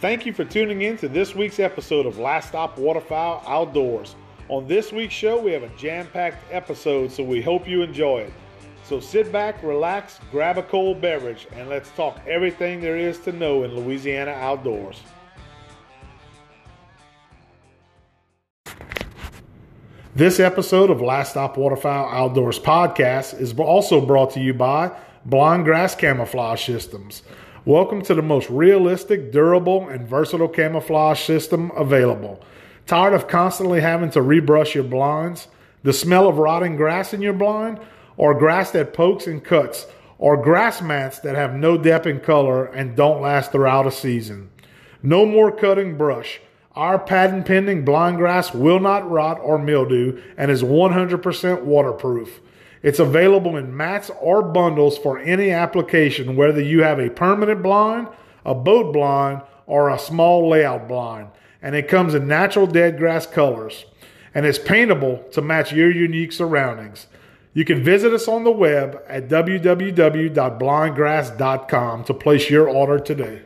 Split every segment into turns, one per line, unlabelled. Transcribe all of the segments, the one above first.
Thank you for tuning in to this week's episode of Last Stop Waterfowl Outdoors. On this week's show, we have a jam packed episode, so we hope you enjoy it. So sit back, relax, grab a cold beverage, and let's talk everything there is to know in Louisiana outdoors. This episode of Last Stop Waterfowl Outdoors podcast is also brought to you by Blind Grass Camouflage Systems. Welcome to the most realistic, durable, and versatile camouflage system available. Tired of constantly having to rebrush your blinds? The smell of rotting grass in your blind? Or grass that pokes and cuts? Or grass mats that have no depth in color and don't last throughout a season? No more cutting brush. Our patent pending blind grass will not rot or mildew and is 100% waterproof. It's available in mats or bundles for any application, whether you have a permanent blind, a boat blind, or a small layout blind. And it comes in natural dead grass colors and is paintable to match your unique surroundings. You can visit us on the web at www.blindgrass.com to place your order today.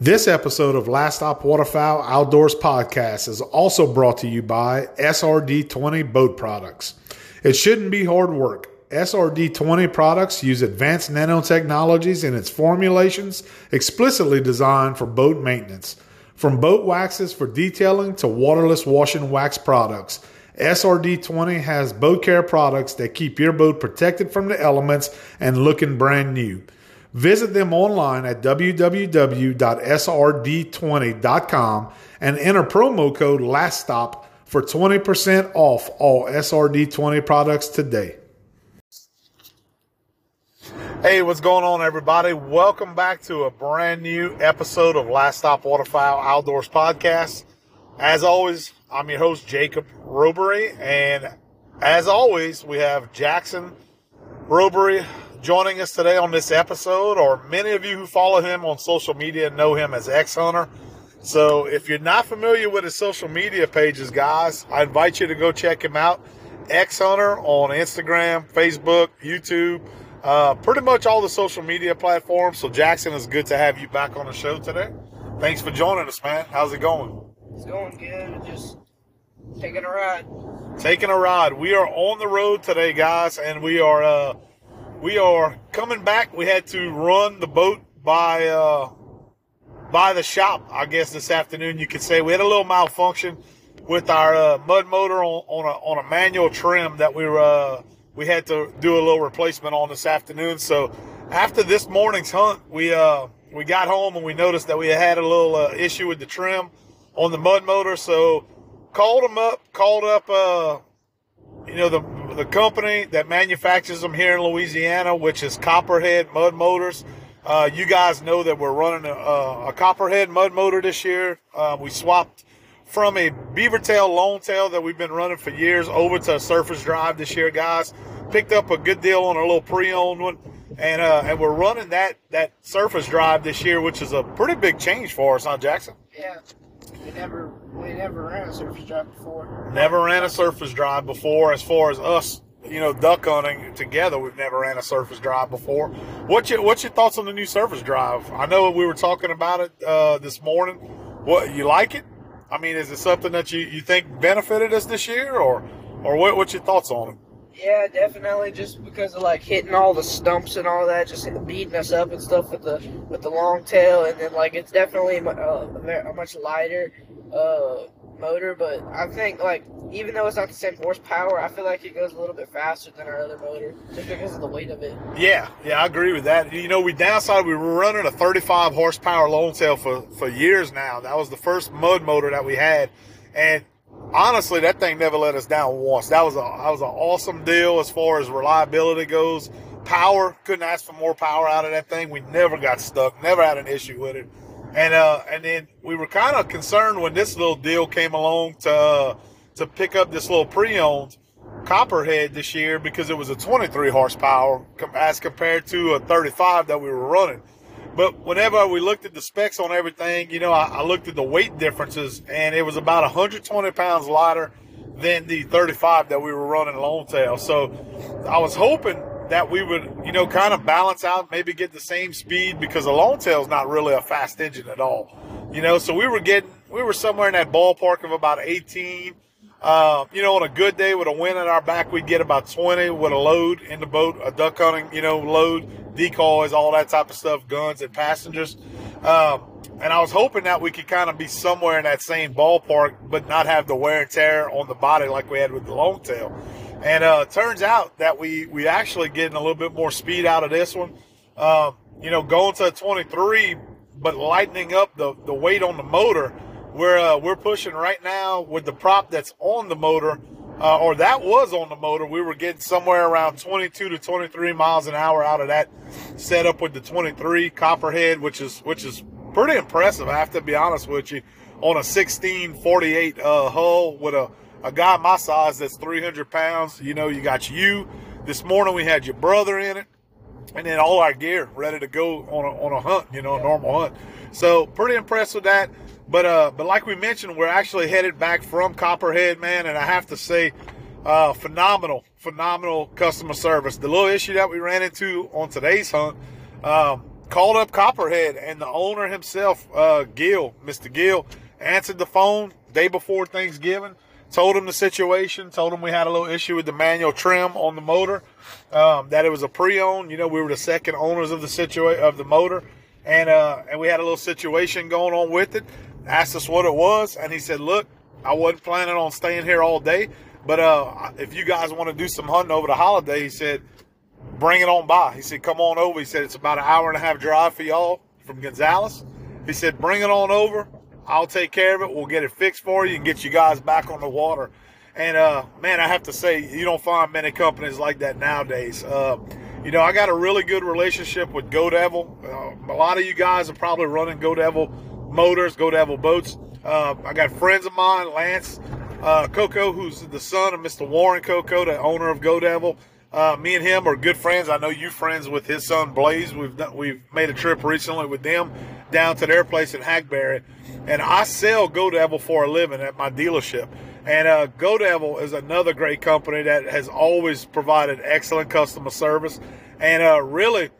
This episode of Last Stop Waterfowl Outdoors Podcast is also brought to you by SRD20 Boat Products. It shouldn't be hard work. SRD20 products use advanced nanotechnologies in its formulations explicitly designed for boat maintenance. From boat waxes for detailing to waterless wash and wax products, SRD20 has boat care products that keep your boat protected from the elements and looking brand new. Visit them online at www.srd20.com and enter promo code LASTSTOP for 20% off all SRD20 products today. Hey, what's going on, everybody? Welcome back to a brand new episode of Last Stop Waterfowl Outdoors Podcast. As always, I'm your host, Jacob Robery, and as always, we have Jackson Robery joining us today on this episode, or many of you who follow him on social media know him as X Hunter. So if you're not familiar with his social media pages, guys, I invite you to go check him out. X Hunter on Instagram, Facebook, YouTube, uh, pretty much all the social media platforms. So Jackson, it's good to have you back on the show today. Thanks for joining us, man. How's it going?
It's going good. Just taking a ride.
Taking a ride. We are on the road today, guys, and we are uh, we are coming back. We had to run the boat by uh, by the shop, I guess this afternoon. You could say we had a little malfunction with our uh, mud motor on, on a on a manual trim that we were uh, we had to do a little replacement on this afternoon. So after this morning's hunt, we uh, we got home and we noticed that we had a little uh, issue with the trim on the mud motor. So called them up, called up uh, you know the the company that manufactures them here in Louisiana, which is Copperhead Mud Motors. Uh, you guys know that we're running a, a Copperhead mud motor this year. Uh, we swapped from a beaver tail long tail that we've been running for years over to a surface drive this year, guys. Picked up a good deal on a little pre-owned one, and uh, and we're running that that surface drive this year, which is a pretty big change for us, huh, Jackson?
Yeah. We never we never ran a surface drive before.
Never ran a surface drive before. As far as us, you know, duck hunting together, we've never ran a surface drive before. What's your What's your thoughts on the new surface drive? I know we were talking about it uh, this morning. What you like it? I mean, is it something that you, you think benefited us this year, or or what, what's your thoughts on it?
Yeah, definitely. Just because of like hitting all the stumps and all that, just beating us up and stuff with the with the long tail, and then like it's definitely a, a much lighter uh, motor. But I think like even though it's not the same horsepower, I feel like it goes a little bit faster than our other motor just because of the weight of it.
Yeah, yeah, I agree with that. You know, we downside we were running a 35 horsepower long tail for for years now. That was the first mud motor that we had, and honestly, that thing never let us down once. That was a that was an awesome deal as far as reliability goes. Power couldn't ask for more power out of that thing. We never got stuck. Never had an issue with it. And uh, and then we were kind of concerned when this little deal came along to uh, to pick up this little pre-owned Copperhead this year because it was a 23 horsepower as compared to a 35 that we were running. But whenever we looked at the specs on everything, you know, I, I looked at the weight differences, and it was about 120 pounds lighter than the 35 that we were running long tail. So I was hoping that we would, you know, kind of balance out, maybe get the same speed because the Longtail is not really a fast engine at all. You know, so we were getting, we were somewhere in that ballpark of about 18. Uh, you know, on a good day with a wind at our back, we'd get about 20 with a load in the boat, a duck hunting, you know, load, decoys, all that type of stuff, guns and passengers. Um, and I was hoping that we could kind of be somewhere in that same ballpark, but not have the wear and tear on the body like we had with the Longtail. And uh, turns out that we we actually getting a little bit more speed out of this one. Uh, you know, going to a 23, but lightening up the, the weight on the motor. We're uh, we're pushing right now with the prop that's on the motor, uh, or that was on the motor. We were getting somewhere around 22 to 23 miles an hour out of that setup with the 23 Copperhead, which is which is pretty impressive. I have to be honest with you, on a 1648 uh, hull with a a guy my size that's 300 pounds. You know, you got you. This morning we had your brother in it, and then all our gear ready to go on a, on a hunt. You know, a normal hunt. So pretty impressed with that. But uh, but like we mentioned, we're actually headed back from Copperhead, man, and I have to say, uh, phenomenal, phenomenal customer service. The little issue that we ran into on today's hunt, um, called up Copperhead, and the owner himself, uh, Gil, Mr. Gill, answered the phone day before Thanksgiving told him the situation, told him we had a little issue with the manual trim on the motor, um, that it was a pre-owned. You know, we were the second owners of the situa- of the motor, and uh, and we had a little situation going on with it. Asked us what it was, and he said, "Look, I wasn't planning on staying here all day, but uh, if you guys want to do some hunting over the holiday, he said, bring it on by. He said, come on over. He said it's about an hour and a half drive for y'all from Gonzales. He said, bring it on over. I'll take care of it. We'll get it fixed for you and get you guys back on the water. And uh, man, I have to say, you don't find many companies like that nowadays. Uh, you know, I got a really good relationship with Go Devil. Uh, a lot of you guys are probably running Go Devil motors, Go Devil boats. Uh, I got friends of mine, Lance uh, Coco, who's the son of Mr. Warren Coco, the owner of Go Devil. Uh, me and him are good friends. I know you friends with his son Blaze. We've done, we've made a trip recently with them down to their place in Hackberry, and I sell Go Devil for a living at my dealership. And uh, Go Devil is another great company that has always provided excellent customer service, and uh, really,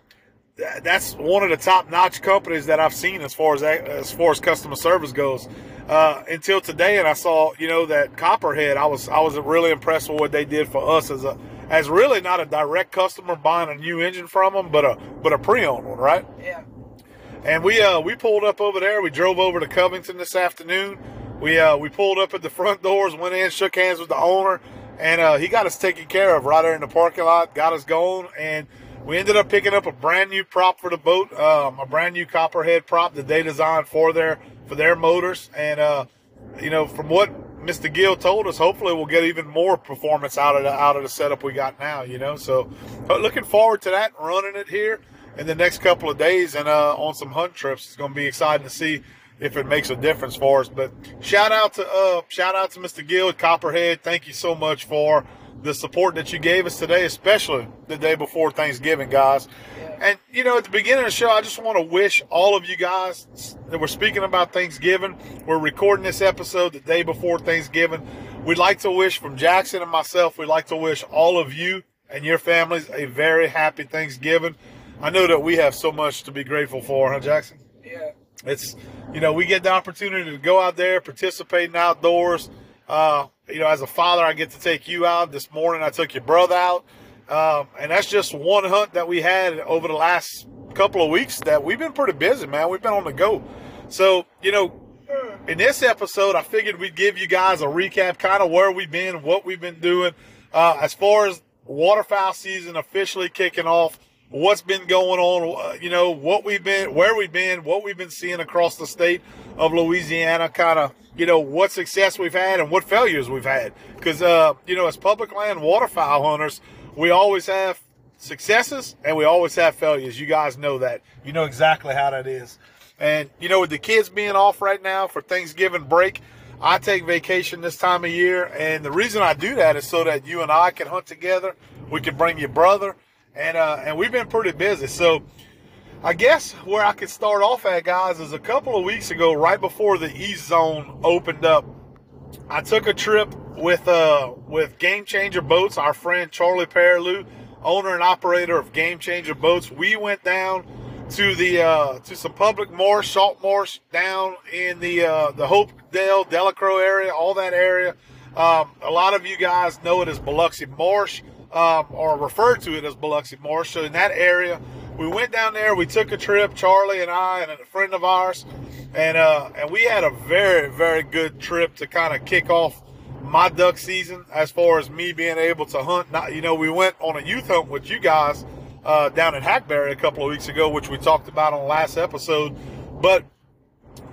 that's one of the top-notch companies that I've seen as far as as far as customer service goes. Uh, until today, and I saw you know that Copperhead. I was I was really impressed with what they did for us as a as really not a direct customer buying a new engine from them, but a but a pre-owned one, right?
Yeah.
And we uh, we pulled up over there. We drove over to Covington this afternoon. We uh, we pulled up at the front doors, went in, shook hands with the owner, and uh, he got us taken care of right there in the parking lot. Got us going, and we ended up picking up a brand new prop for the boat, um, a brand new copperhead prop that they designed for their for their motors. And uh, you know, from what Mr. Gill told us, hopefully we'll get even more performance out of the out of the setup we got now. You know, so looking forward to that, running it here in the next couple of days and uh, on some hunt trips. It's going to be exciting to see if it makes a difference for us. But shout out to uh, shout out to Mr. Gill Copperhead. Thank you so much for the support that you gave us today, especially the day before Thanksgiving, guys. And you know, at the beginning of the show, I just want to wish all of you guys that we're speaking about Thanksgiving. We're recording this episode the day before Thanksgiving. We'd like to wish from Jackson and myself, we'd like to wish all of you and your families a very happy Thanksgiving. I know that we have so much to be grateful for, huh, Jackson?
Yeah.
It's, you know, we get the opportunity to go out there, participate in outdoors. Uh, you know, as a father, I get to take you out. This morning, I took your brother out. Um, and that's just one hunt that we had over the last couple of weeks that we've been pretty busy, man. We've been on the go. So, you know, in this episode, I figured we'd give you guys a recap, kind of where we've been, what we've been doing. Uh, as far as waterfowl season officially kicking off, what's been going on, uh, you know, what we've been, where we've been, what we've been seeing across the state of Louisiana, kind of, you know, what success we've had and what failures we've had. Because, uh, you know, as public land waterfowl hunters, we always have successes and we always have failures. You guys know that. You know exactly how that is. And, you know, with the kids being off right now for Thanksgiving break, I take vacation this time of year. And the reason I do that is so that you and I can hunt together. We can bring your brother and uh, and we've been pretty busy. So I guess where I could start off at, guys, is a couple of weeks ago, right before the East Zone opened up, I took a trip with uh with Game Changer Boats, our friend Charlie Perilou. owner and operator of Game Changer Boats. We went down to the uh, to some public marsh, salt marsh down in the uh, the Hopedale, Delacroix area, all that area. Um, a lot of you guys know it as Biloxi Marsh, um, or refer to it as Biloxi Marsh. So in that area, we went down there. We took a trip, Charlie and I, and a friend of ours, and uh, and we had a very very good trip to kind of kick off my duck season as far as me being able to hunt. Not, you know, we went on a youth hunt with you guys uh, down in Hackberry a couple of weeks ago, which we talked about on the last episode. But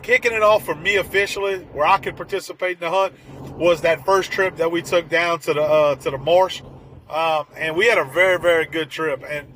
kicking it off for me officially, where I could participate in the hunt, was that first trip that we took down to the uh, to the marsh, um, and we had a very very good trip. And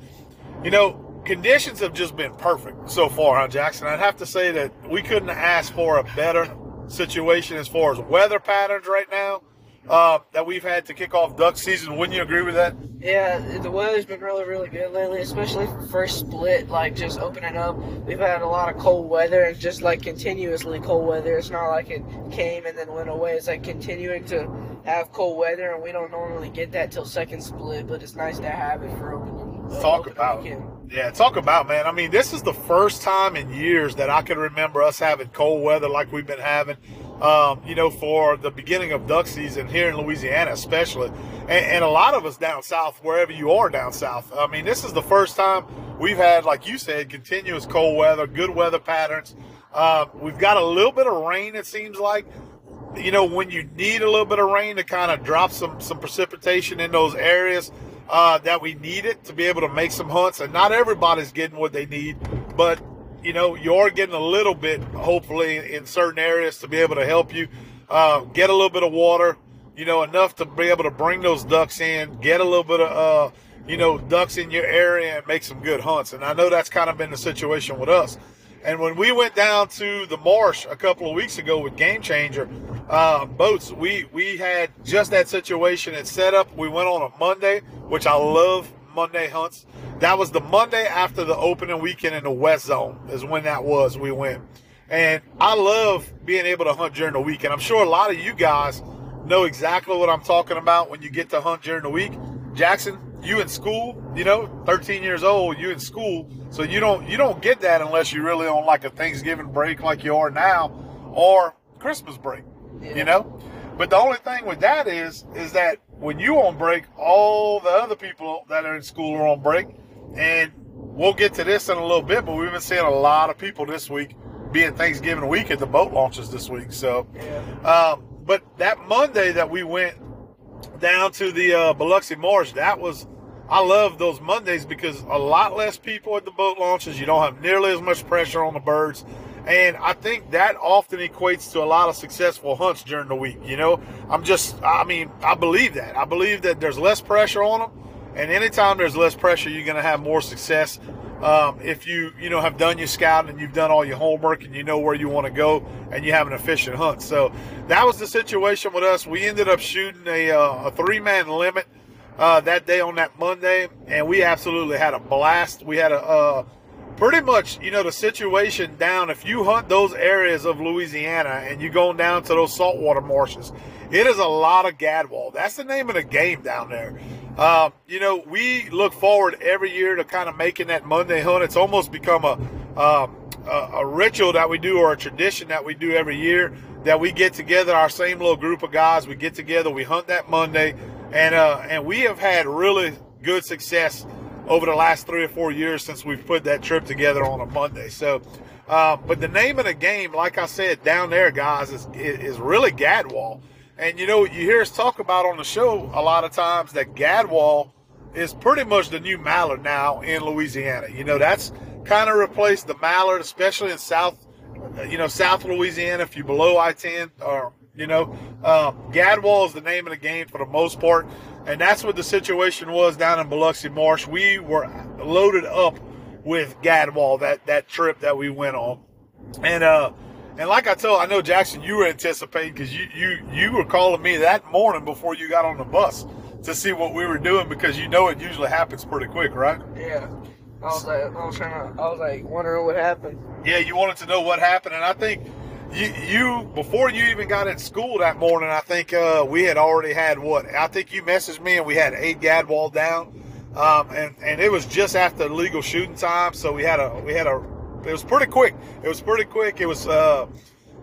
you know, conditions have just been perfect so far, huh, Jackson? I'd have to say that we couldn't ask for a better situation as far as weather patterns right now uh, that we've had to kick off duck season. Wouldn't you agree with that?
Yeah, the weather's been really, really good lately, especially for first split, like just opening up. We've had a lot of cold weather and just like continuously cold weather. It's not like it came and then went away. It's like continuing to have cold weather, and we don't normally get that till second split, but it's nice to have it for opening. Uh,
talk
opening
about
weekend.
yeah talk about man i mean this is the first time in years that i can remember us having cold weather like we've been having um, you know for the beginning of duck season here in louisiana especially and, and a lot of us down south wherever you are down south i mean this is the first time we've had like you said continuous cold weather good weather patterns uh, we've got a little bit of rain it seems like you know, when you need a little bit of rain to kind of drop some some precipitation in those areas uh, that we need it to be able to make some hunts. And not everybody's getting what they need, but you know, you're getting a little bit, hopefully, in certain areas to be able to help you uh, get a little bit of water. You know, enough to be able to bring those ducks in, get a little bit of, uh, you know, ducks in your area and make some good hunts. And I know that's kind of been the situation with us. And when we went down to the marsh a couple of weeks ago with Game Changer uh, boats, we we had just that situation and set up. We went on a Monday, which I love Monday hunts. That was the Monday after the opening weekend in the West Zone is when that was. We went, and I love being able to hunt during the week. And I'm sure a lot of you guys know exactly what I'm talking about when you get to hunt during the week. Jackson, you in school, you know, 13 years old, you in school, so you don't you don't get that unless you're really on like a Thanksgiving break like you are now, or Christmas break, you know. But the only thing with that is is that when you on break, all the other people that are in school are on break, and we'll get to this in a little bit. But we've been seeing a lot of people this week being Thanksgiving week at the boat launches this week. So, um, but that Monday that we went down to the uh, Biloxi Marsh, that was I love those Mondays because a lot less people at the boat launches. You don't have nearly as much pressure on the birds. And I think that often equates to a lot of successful hunts during the week. You know, I'm just, I mean, I believe that. I believe that there's less pressure on them. And anytime there's less pressure, you're going to have more success. Um, if you, you know, have done your scouting and you've done all your homework and you know where you want to go and you have an efficient hunt. So that was the situation with us. We ended up shooting a, uh, a three man limit uh, that day on that Monday, and we absolutely had a blast. We had a uh, pretty much, you know, the situation down. If you hunt those areas of Louisiana and you going down to those saltwater marshes, it is a lot of gadwall. That's the name of the game down there. Uh, you know, we look forward every year to kind of making that Monday hunt. It's almost become a um, a, a ritual that we do or a tradition that we do every year that we get together, our same little group of guys. We get together, we hunt that Monday and uh, and we have had really good success over the last three or four years since we've put that trip together on a Monday. So, uh, but the name of the game, like I said, down there, guys, is is really Gadwall. And you know, you hear us talk about on the show a lot of times that Gadwall is pretty much the new mallard now in Louisiana. You know, that's kind of replaced the mallard, especially in South, you know, South Louisiana. If you're below I-10 or you know, um, Gadwall is the name of the game for the most part, and that's what the situation was down in Biloxi Marsh. We were loaded up with Gadwall that that trip that we went on, and uh, and like I told, I know Jackson, you were anticipating because you you you were calling me that morning before you got on the bus to see what we were doing because you know it usually happens pretty quick, right?
Yeah. I was like, I was trying to, I was like wondering what happened.
Yeah, you wanted to know what happened, and I think you, you before you even got in school that morning, I think uh, we had already had what? I think you messaged me and we had eight Gadwall down. um, and and it was just after legal shooting time, so we had a we had a it was pretty quick. It was pretty quick. It was uh,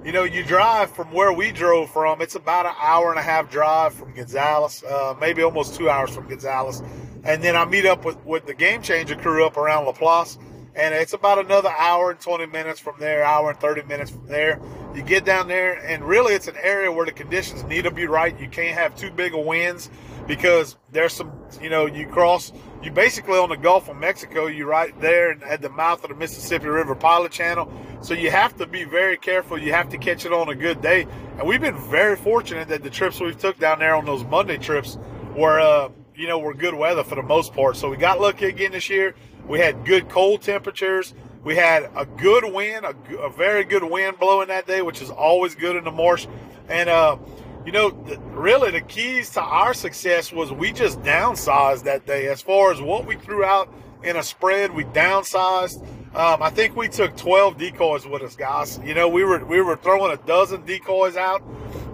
you know, you drive from where we drove from. It's about an hour and a half drive from Gonzales, uh, maybe almost two hours from Gonzales, and then I meet up with with the game changer crew up around Laplace and it's about another hour and 20 minutes from there, hour and 30 minutes from there. You get down there, and really, it's an area where the conditions need to be right. You can't have too big of winds because there's some, you know, you cross, you basically on the Gulf of Mexico, you're right there at the mouth of the Mississippi River Pilot Channel. So you have to be very careful. You have to catch it on a good day. And we've been very fortunate that the trips we've took down there on those Monday trips were, uh, you know, were good weather for the most part. So we got lucky again this year. We had good cold temperatures. We had a good wind, a, a very good wind blowing that day, which is always good in the marsh. And, uh, you know, really the keys to our success was we just downsized that day. As far as what we threw out in a spread, we downsized. Um, I think we took 12 decoys with us, guys. You know, we were we were throwing a dozen decoys out.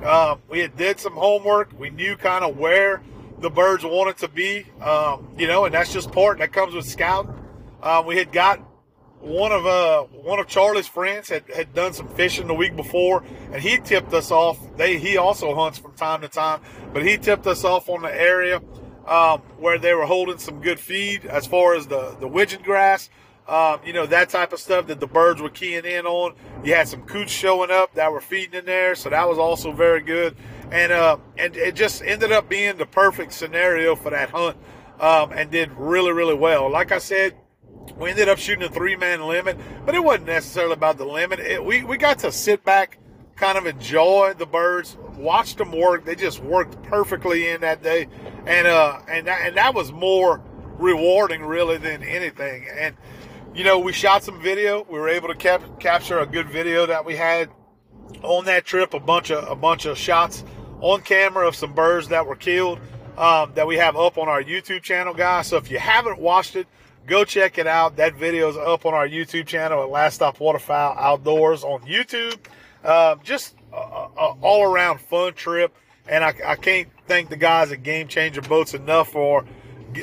Um, we had did some homework. We knew kind of where the birds wanted to be. Um, you know, and that's just part that comes with scouting. Uh, we had got one of uh, one of Charlie's friends had, had done some fishing the week before, and he tipped us off. They he also hunts from time to time, but he tipped us off on the area um, where they were holding some good feed as far as the the widgeon grass. Um, you know that type of stuff that the birds were keying in on. You had some coots showing up that were feeding in there, so that was also very good. And uh, and it just ended up being the perfect scenario for that hunt, um, and did really really well. Like I said, we ended up shooting a three man limit, but it wasn't necessarily about the limit. It, we, we got to sit back, kind of enjoy the birds, watch them work. They just worked perfectly in that day. And, uh, and that, and that was more rewarding really than anything. And, you know, we shot some video. We were able to cap- capture a good video that we had on that trip, a bunch of, a bunch of shots on camera of some birds that were killed. Um, that we have up on our YouTube channel, guys. So if you haven't watched it, Go check it out. That video is up on our YouTube channel at Last Stop Waterfowl Outdoors on YouTube. Uh, just a, a all around fun trip. And I, I, can't thank the guys at Game Changer Boats enough for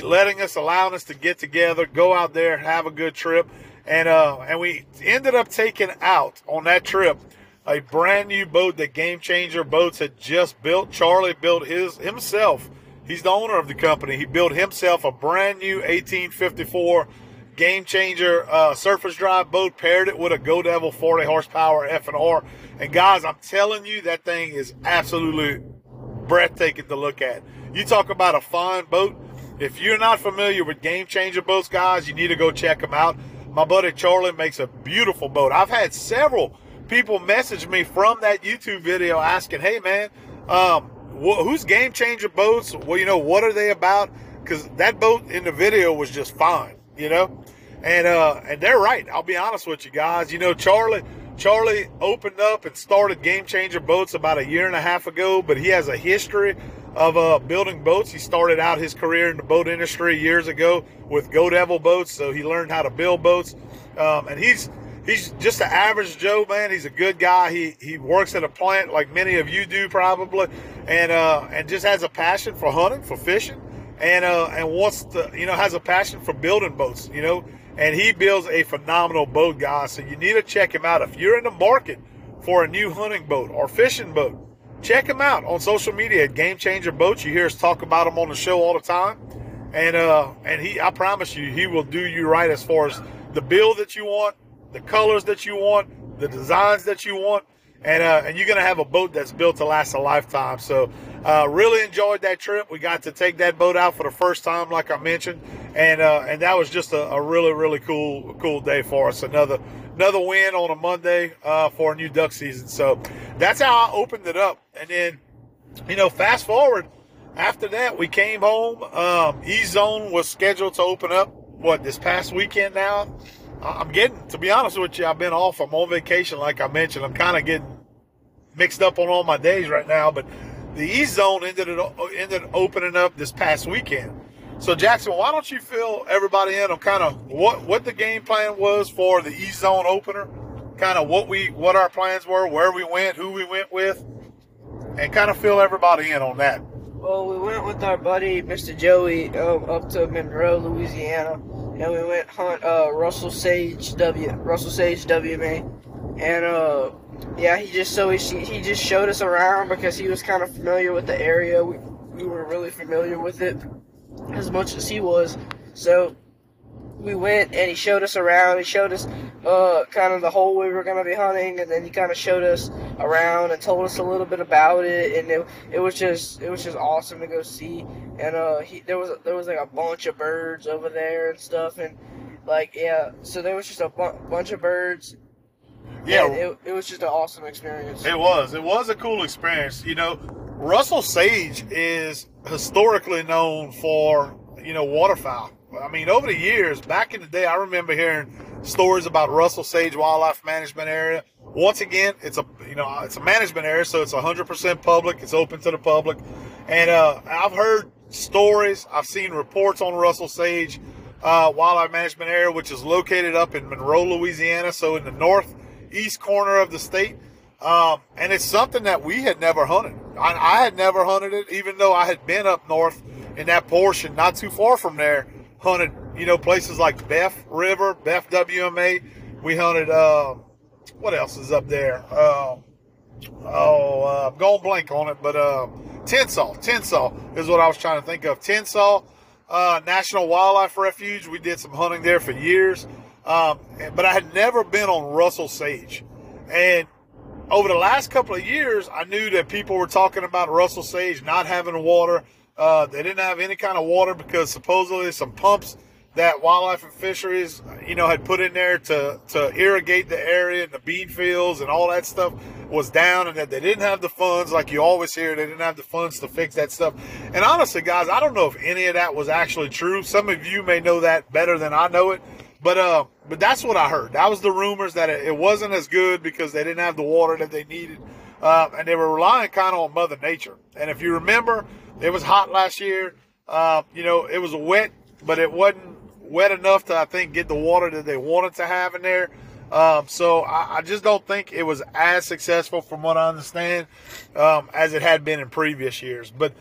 letting us, allowing us to get together, go out there, have a good trip. And, uh, and we ended up taking out on that trip a brand new boat that Game Changer Boats had just built. Charlie built his himself He's the owner of the company. He built himself a brand new 1854 game changer uh, surface drive boat, paired it with a Go Devil 40 horsepower F&R. And guys, I'm telling you, that thing is absolutely breathtaking to look at. You talk about a fine boat. If you're not familiar with game changer boats, guys, you need to go check them out. My buddy Charlie makes a beautiful boat. I've had several people messaged me from that YouTube video asking, "Hey, man, um, who's game changer boats? Well, you know, what are they about? Because that boat in the video was just fine, you know, and uh, and they're right. I'll be honest with you guys. You know, Charlie. Charlie opened up and started Game Changer Boats about a year and a half ago, but he has a history of uh, building boats. He started out his career in the boat industry years ago with Go Devil boats, so he learned how to build boats. Um, and he's he's just an average Joe man. He's a good guy. He he works at a plant like many of you do probably, and uh, and just has a passion for hunting, for fishing, and uh, and wants to you know has a passion for building boats. You know, and he builds a phenomenal boat, guys. So you need to check him out if you're in the market for a new hunting boat or fishing boat. Check him out on social media at Game Changer Boats. You hear us talk about him on the show all the time, and uh, and he I promise you he will do you right as far as the bill that you want the colors that you want, the designs that you want, and uh, and you're gonna have a boat that's built to last a lifetime. So, uh, really enjoyed that trip. We got to take that boat out for the first time, like I mentioned, and uh, and that was just a, a, really really cool cool day for us. Another another win on a Monday uh, for a new duck season. So that's how I opened it up, and then you know, fast forward. After that, we came home. Um, E Zone was scheduled to open up what this past weekend now. I'm getting, to be honest with you, I've been off. I'm on vacation, like I mentioned. I'm kind of getting mixed up on all my days right now. But the East Zone ended up ended opening up this past weekend. So Jackson, why don't you fill everybody in on kind of what what the game plan was for the East Zone opener, kind of what we what our plans were, where we went, who we went with, and kind of fill everybody in on that.
Well, we went with our buddy Mr. Joey um, up to Monroe, Louisiana, and we went hunt uh, Russell Sage W Russell Sage WMA, and uh, yeah, he just so he he just showed us around because he was kind of familiar with the area. We we were really familiar with it as much as he was, so we went and he showed us around. He showed us uh, kind of the hole we were going to be hunting, and then he kind of showed us around and told us a little bit about it. And it, it was just it was just awesome to go see. And uh, he there was there was like a bunch of birds over there and stuff, and like yeah, so there was just a bu- bunch of birds.
Yeah,
it, it was just an awesome experience.
It was. It was a cool experience. You know, Russell Sage is historically known for you know waterfowl. I mean, over the years, back in the day, I remember hearing stories about Russell Sage Wildlife Management Area. Once again, it's a you know it's a management area, so it's 100% public. It's open to the public, and uh, I've heard stories. I've seen reports on Russell Sage uh, Wildlife Management Area, which is located up in Monroe, Louisiana, so in the northeast corner of the state. Um, and it's something that we had never hunted. I, I had never hunted it, even though I had been up north in that portion, not too far from there hunted, you know, places like Boeuf River, Boeuf WMA. We hunted, uh, what else is up there? Uh, oh, uh, I'm going blank on it, but uh, Tensas. Tensas is what I was trying to think of. Tensas uh, National Wildlife Refuge. We did some hunting there for years, um, but I had never been on Russell Sage. And over the last couple of years, I knew that people were talking about Russell Sage not having water uh, they didn't have any kind of water because supposedly some pumps that wildlife and fisheries, you know, had put in there to, to irrigate the area and the bean fields and all that stuff was down and that they didn't have the funds, like you always hear, they didn't have the funds to fix that stuff. And honestly, guys, I don't know if any of that was actually true. Some of you may know that better than I know it. But uh, but that's what I heard. That was the rumors that it wasn't as good because they didn't have the water that they needed, uh, and they were relying kind of on Mother Nature. And if you remember, it was hot last year. Uh, you know, it was wet, but it wasn't wet enough to, I think, get the water that they wanted to have in there. Um, so I, I, just don't think it was as successful, from what I understand, um, as it had been in previous years. But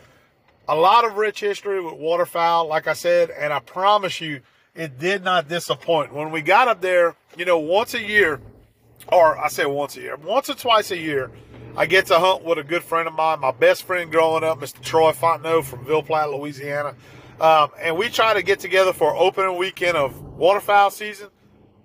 a lot of rich history with waterfowl, like I said, and I promise you, it did not disappoint. When we got up there, you know, once a year, or I say once a year, once or twice a year, I get to hunt with a good friend of mine, my best friend growing up, Mr. Troy Fontenot from Ville Platte, Louisiana. Um, and we try to get together for opening weekend of waterfowl season,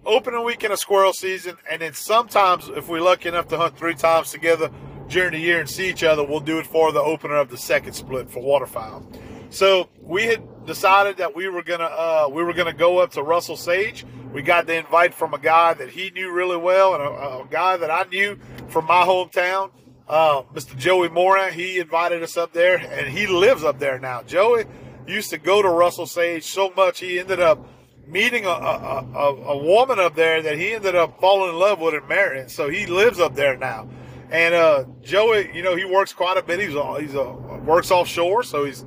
opening weekend of squirrel season, and then sometimes, if we're lucky enough to hunt three times together during the year and see each other, we'll do it for the opener of the second split for waterfowl. So we had decided that we were gonna uh, we were gonna go up to Russell Sage. We got the invite from a guy that he knew really well and a, a guy that I knew from my hometown, uh, Mr. Joey Moran. He invited us up there, and he lives up there now. Joey used to go to Russell Sage so much he ended up meeting a, a, a, a woman up there that he ended up falling in love with and marrying. So he lives up there now. And uh, Joey, you know, he works quite a bit. He's a, he's a works offshore, so he's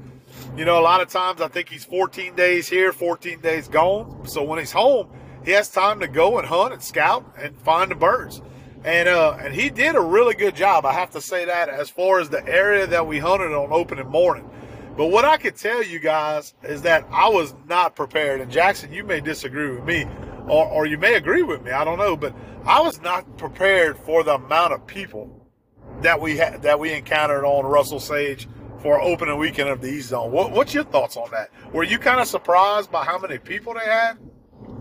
you know, a lot of times I think he's 14 days here, 14 days gone. So when he's home, he has time to go and hunt and scout and find the birds. And uh, and he did a really good job. I have to say that as far as the area that we hunted on opening morning. But what I could tell you guys is that I was not prepared. And Jackson, you may disagree with me, or, or you may agree with me. I don't know, but I was not prepared for the amount of people that we that we encountered on Russell Sage for opening weekend of the East Zone. What, what's your thoughts on that? Were you kind of surprised by how many people they had?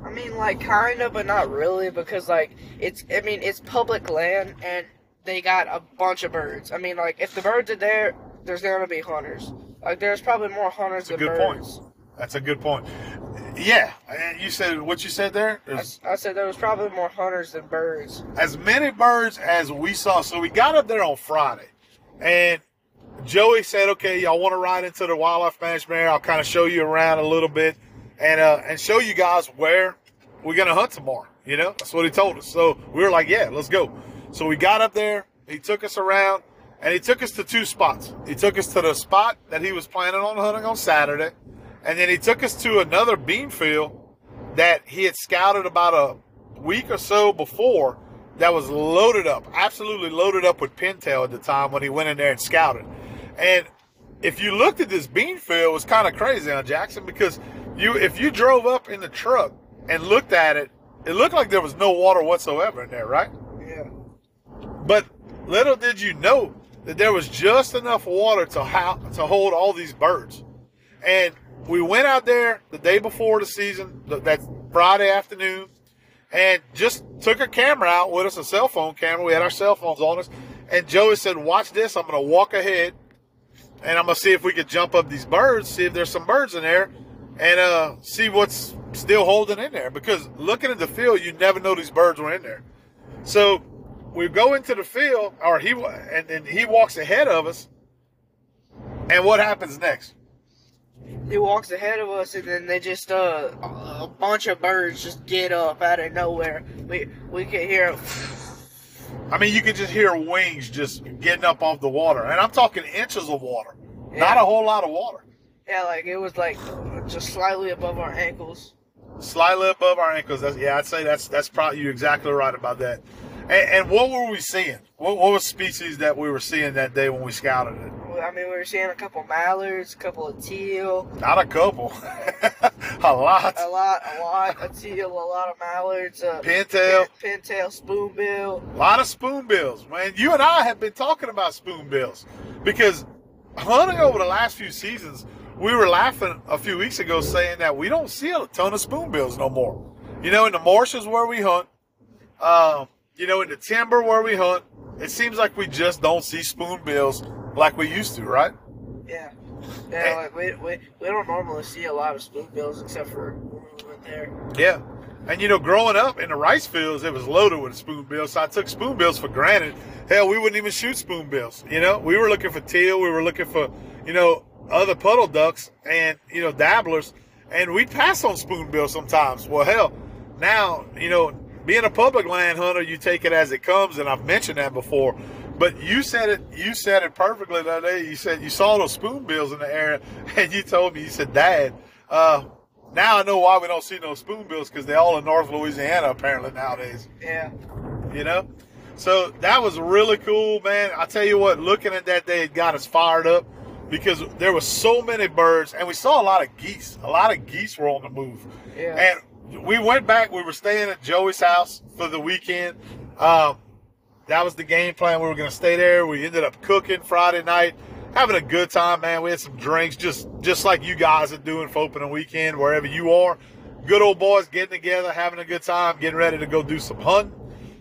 I mean, like kind of, but not really, because like it's. I mean, it's public land, and they got a bunch of birds. I mean, like if the birds are there, there's gonna be hunters. Like there's probably more hunters
That's
than
good
birds.
point. That's a good point. Yeah, you said what you said there.
I, I said there was probably more hunters than birds.
As many birds as we saw. So we got up there on Friday, and Joey said, "Okay, y'all want to ride into the wildlife management area? I'll kind of show you around a little bit, and uh, and show you guys where we're gonna hunt tomorrow. You know, that's what he told us. So we were like, yeah, let's go. So we got up there. He took us around, and he took us to two spots. He took us to the spot that he was planning on hunting on Saturday, and then he took us to another bean field that he had scouted about a week or so before that was loaded up, absolutely loaded up with pintail at the time when he went in there and scouted. And if you looked at this bean field, it was kind of crazy on Jackson because you if you drove up in the truck and looked at it, it looked like there was no water whatsoever in there, right?
Yeah.
But little did you know that there was just enough water to how to hold all these birds. And we went out there the day before the season, that Friday afternoon, and just took a camera out with us, a cell phone camera. We had our cell phones on us. And Joey said, Watch this. I'm going to walk ahead and I'm to see if we could jump up these birds, see if there's some birds in there, and uh, see what's still holding in there. Because looking at the field, you never know these birds were in there. So we go into the field, or he and, and he walks ahead of us. And what happens next?
He walks ahead of us, and then they just uh, a bunch of birds just get up out of nowhere. We we can hear.
I mean, you can just hear wings just getting up off the water, and I'm talking inches of water, yeah. not a whole lot of water.
Yeah, like it was like just slightly above our ankles.
Slightly above our ankles. That's, yeah, I'd say that's that's probably you're exactly right about that. And, and what were we seeing? What, what was species that we were seeing that day when we scouted it?
I mean, we were seeing a couple mallards, a couple of teal.
Not a couple, a lot.
A lot, a lot of teal, a lot of mallards. Uh,
pintail.
Pin, pintail, spoonbill.
A lot of spoonbills, man. You and I have been talking about spoonbills because hunting over the last few seasons, we were laughing a few weeks ago saying that we don't see a ton of spoonbills no more. You know, in the marshes where we hunt, um, you know, in the timber where we hunt, it seems like we just don't see spoonbills like we used to, right?
Yeah. Yeah, eh. like we, we, we don't normally see a lot of spoonbills except for when we went there.
Yeah. And you know, growing up in the rice fields, it was loaded with spoonbills. So I took spoonbills for granted. Hell, we wouldn't even shoot spoonbills. You know, we were looking for teal, we were looking for, you know, other puddle ducks and, you know, dabblers, and we'd pass on spoonbills sometimes. Well, hell, now, you know, being a public land hunter, you take it as it comes, and I've mentioned that before. But you said it. You said it perfectly that day. You said you saw those spoonbills in the area, and you told me you said, "Dad, uh, now I know why we don't see no spoonbills because they're all in North Louisiana apparently nowadays."
Yeah.
You know. So that was really cool, man. I tell you what, looking at that day, it got us fired up because there were so many birds, and we saw a lot of geese. A lot of geese were on the move.
Yeah.
And we went back. We were staying at Joey's house for the weekend. Um, that was the game plan. We were going to stay there. We ended up cooking Friday night, having a good time, man. We had some drinks, just just like you guys are doing for opening weekend, wherever you are. Good old boys getting together, having a good time, getting ready to go do some hunting.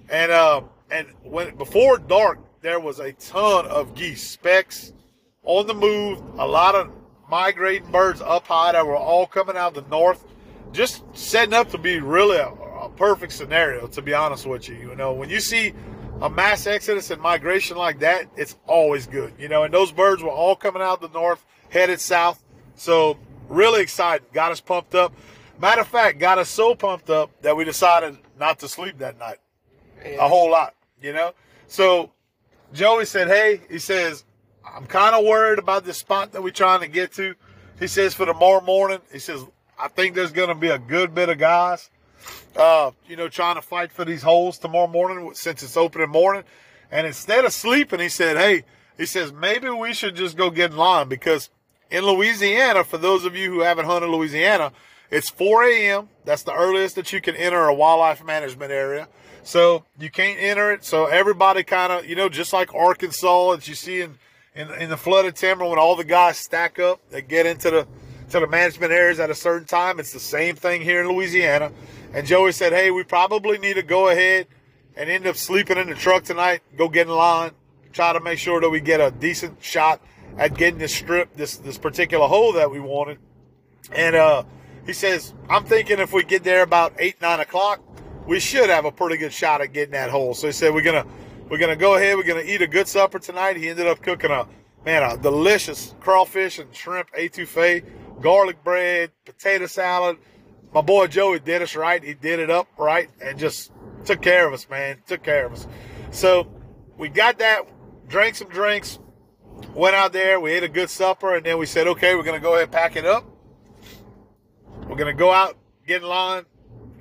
And uh, and when before dark, there was a ton of geese, specks on the move. A lot of migrating birds up high that were all coming out of the north just setting up to be really a, a, perfect scenario, to be honest with you. You know, when you see a mass exodus and migration like that, it's always good. You know, and those birds were all coming out of the north, headed south. So, really excited. Got us pumped up. Matter of fact, got us so pumped up that we decided not to sleep that night. A whole lot, you know? So, Joey said, Hey, he says, I'm kind of worried about this spot that we're trying to get to. He says, for tomorrow morning, he says, I think there's going to be a good bit of guys, uh, you know, trying to fight for these holes tomorrow morning since it's opening morning. And instead of sleeping, he said, Hey, he says, maybe we should just go get in line because in Louisiana, for those of you who haven't hunted Louisiana, it's 4 a.m. That's the earliest that you can enter a wildlife management area. So you can't enter it. So everybody kind of, you know, just like Arkansas that you see in, in, in the flooded timber when all the guys stack up, they get into the, to the management areas at a certain time. It's the same thing here in Louisiana. And Joey said, hey, we probably need to go ahead and end up sleeping in the truck tonight, go get in line, try to make sure that we get a decent shot at getting this strip, this this particular hole that we wanted. And uh, he says, I'm thinking if we get there about eight, nine o'clock, we should have a pretty good shot at getting that hole. So he said, we're gonna we're gonna go ahead, we're gonna eat a good supper tonight. He ended up cooking a man a delicious crawfish and shrimp etouffee garlic bread, potato salad. My boy Joey did us right. He did it up right and just took care of us, man. Took care of us. So we got that, drank some drinks, went out there, we ate a good supper, and then we said, okay, we're going to go ahead and pack it up. We're going to go out, get in line.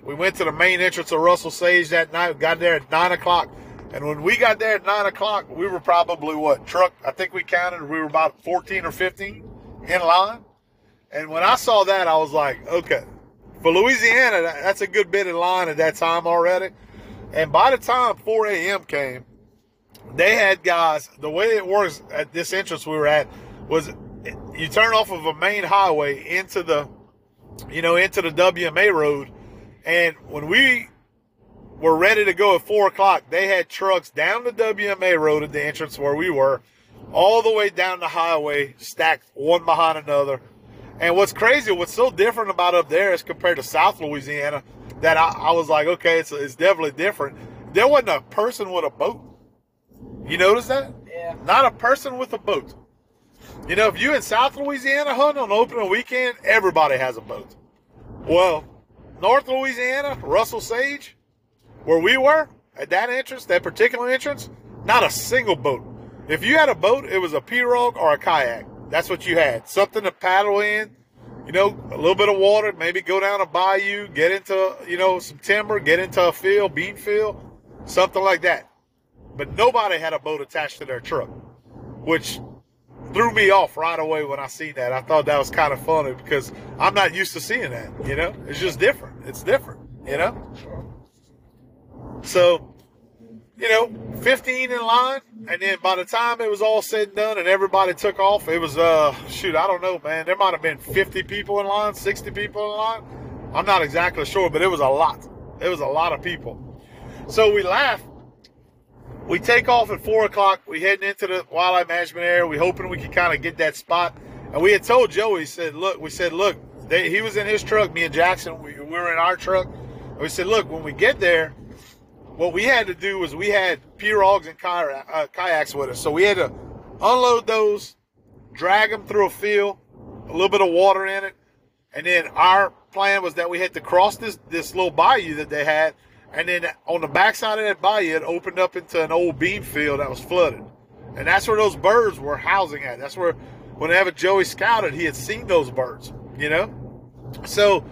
We went to the main entrance of Russell Sage that night. We got there at 9 o'clock. And when we got there at nine o'clock, we were probably what truck? I think we counted. We were about fourteen or fifteen in line. And when I saw that, I was like, okay, for Louisiana, that's a good bit in line at that time already. And by the time 4 a.m. came, they had guys. The way it works at this entrance we were at was you turn off of a main highway into the, you know, into the WMA road, and when we were ready to go at four o'clock, they had trucks down the WMA road at the entrance where we were, all the way down the highway, stacked one behind another. And what's crazy, what's so different about up there as compared to South Louisiana, that I, I was like, okay, it's, it's definitely different. There wasn't a person with a boat. You notice that?
Yeah.
Not a person with a boat. You know, if you in South Louisiana hunt on opening weekend, everybody has a boat. Well, North Louisiana, Russell Sage, where we were at that entrance, that particular entrance, not a single boat. If you had a boat, it was a pirogue or a kayak. That's what you had. Something to paddle in, you know, a little bit of water, maybe go down a bayou, get into, you know, some timber, get into a field, bean field, something like that. But nobody had a boat attached to their truck, which threw me off right away when I seen that. I thought that was kind of funny because I'm not used to seeing that, you know? It's just different. It's different, you know? So, you know, 15 in line, and then by the time it was all said and done and everybody took off, it was, uh, shoot, I don't know, man. There might have been 50 people in line, 60 people in line. I'm not exactly sure, but it was a lot. It was a lot of people. So we laugh. We take off at four o'clock. We heading into the wildlife management area. We hoping we could kind of get that spot. And we had told Joey, said, look, we said, look, they, he was in his truck. Me and Jackson, we, we were in our truck. And we said, look, when we get there, what we had to do was we had pirogues and uh, kayaks with us. So we had to unload those, drag them through a field, a little bit of water in it. And then our plan was that we had to cross this, this little bayou that they had. And then on the backside of that bayou, it opened up into an old bean field that was flooded. And that's where those birds were housing at. That's where, whenever Joey scouted, he had seen those birds, you know? So